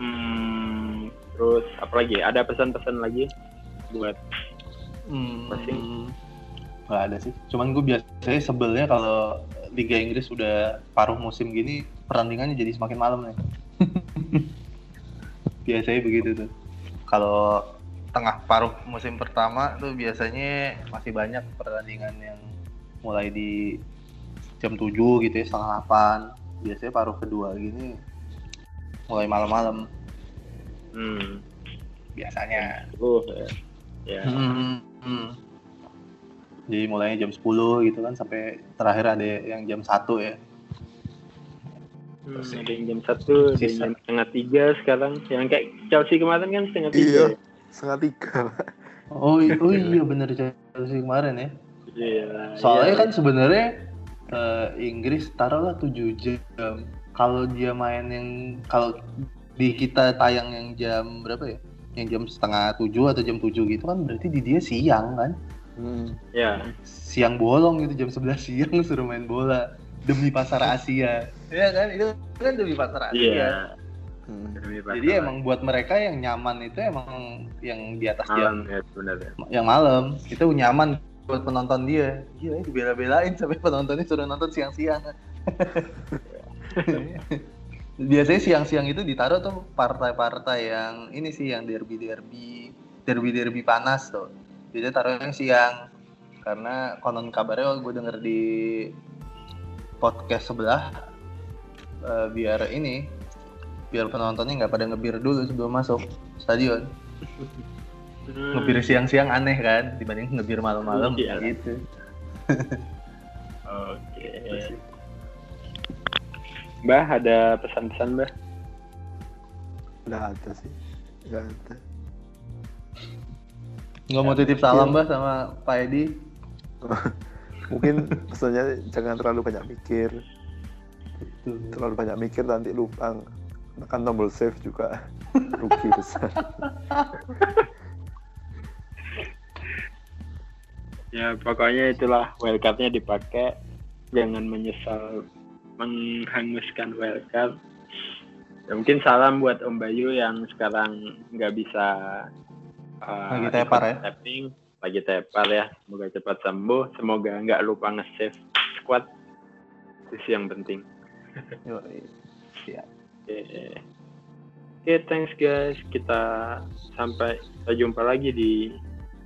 Hmm, terus apa lagi? Ada pesan-pesan lagi buat Hmm, Masih? Nggak ada sih. Cuman gue biasanya sebelnya kalau Liga Inggris udah paruh musim gini, pertandingannya jadi semakin malam nih. *laughs* biasanya begitu tuh. Kalau tengah paruh musim pertama tuh biasanya masih banyak pertandingan yang mulai di jam 7 gitu ya, setengah 8. Biasanya paruh kedua gini mulai malam-malam hmm, biasanya. uh, ya, ya. Hmm, hmm. Jadi mulainya jam 10 gitu kan sampai terakhir ada yang jam 1 ya. Hmm, ada yang jam satu, ada yang jam setengah tiga sekarang. Yang kayak Chelsea kemarin kan setengah tiga. Iya. Setengah tiga. Oh, oh iya bener Chelsea kemarin ya. Iya. Soalnya iya. kan sebenarnya eh, Inggris taruhlah 7 jam. Kalau dia main yang kalau di kita tayang yang jam berapa ya? Yang jam setengah 7 atau jam 7 gitu kan berarti di dia siang kan? Hmm. Ya. Siang bolong gitu jam 11 siang *laughs* suruh main bola demi pasar Asia. Iya kan? Itu kan demi pasar Asia. Iya. Hmm. Demi Jadi emang buat mereka yang nyaman itu emang yang di atas jam malam ya sebenarnya. yang malam itu nyaman buat penonton dia. Gila dibela-belain sampai penontonnya suruh nonton siang-siang. *laughs* Biasanya siang-siang itu ditaruh tuh partai-partai yang ini sih yang derby-derby, derby-derby panas tuh. Biasanya taruh yang siang karena konon kabarnya gue denger di podcast sebelah eh, biar ini biar penontonnya nggak pada ngebir dulu sebelum masuk stadion Hmm. ngebir siang-siang aneh kan dibanding ngebir malam-malam Iya. gitu. Oke. Mbah ada pesan-pesan Mbah? Nggak ada sih. Nggak ada. Nggak mau titip salam mbak sama Pak Edi. *laughs* Mungkin pesannya jangan terlalu banyak mikir. Terlalu banyak mikir nanti lupa tekan tombol save juga *laughs* rugi besar. Ya pokoknya itulah wildcardnya dipakai. Jangan menyesal menghanguskan wildcard. Ya, mungkin salam buat Om Bayu yang sekarang nggak bisa uh, Lagi tepar ya? tapping, lagi tepar ya. Semoga cepat sembuh. Semoga nggak lupa nge-save squad. Itu sih yang penting. *laughs* Siap. Oke. Oke, thanks guys. Kita sampai kita jumpa lagi di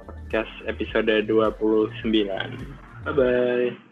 podcast episode 29. Bye bye.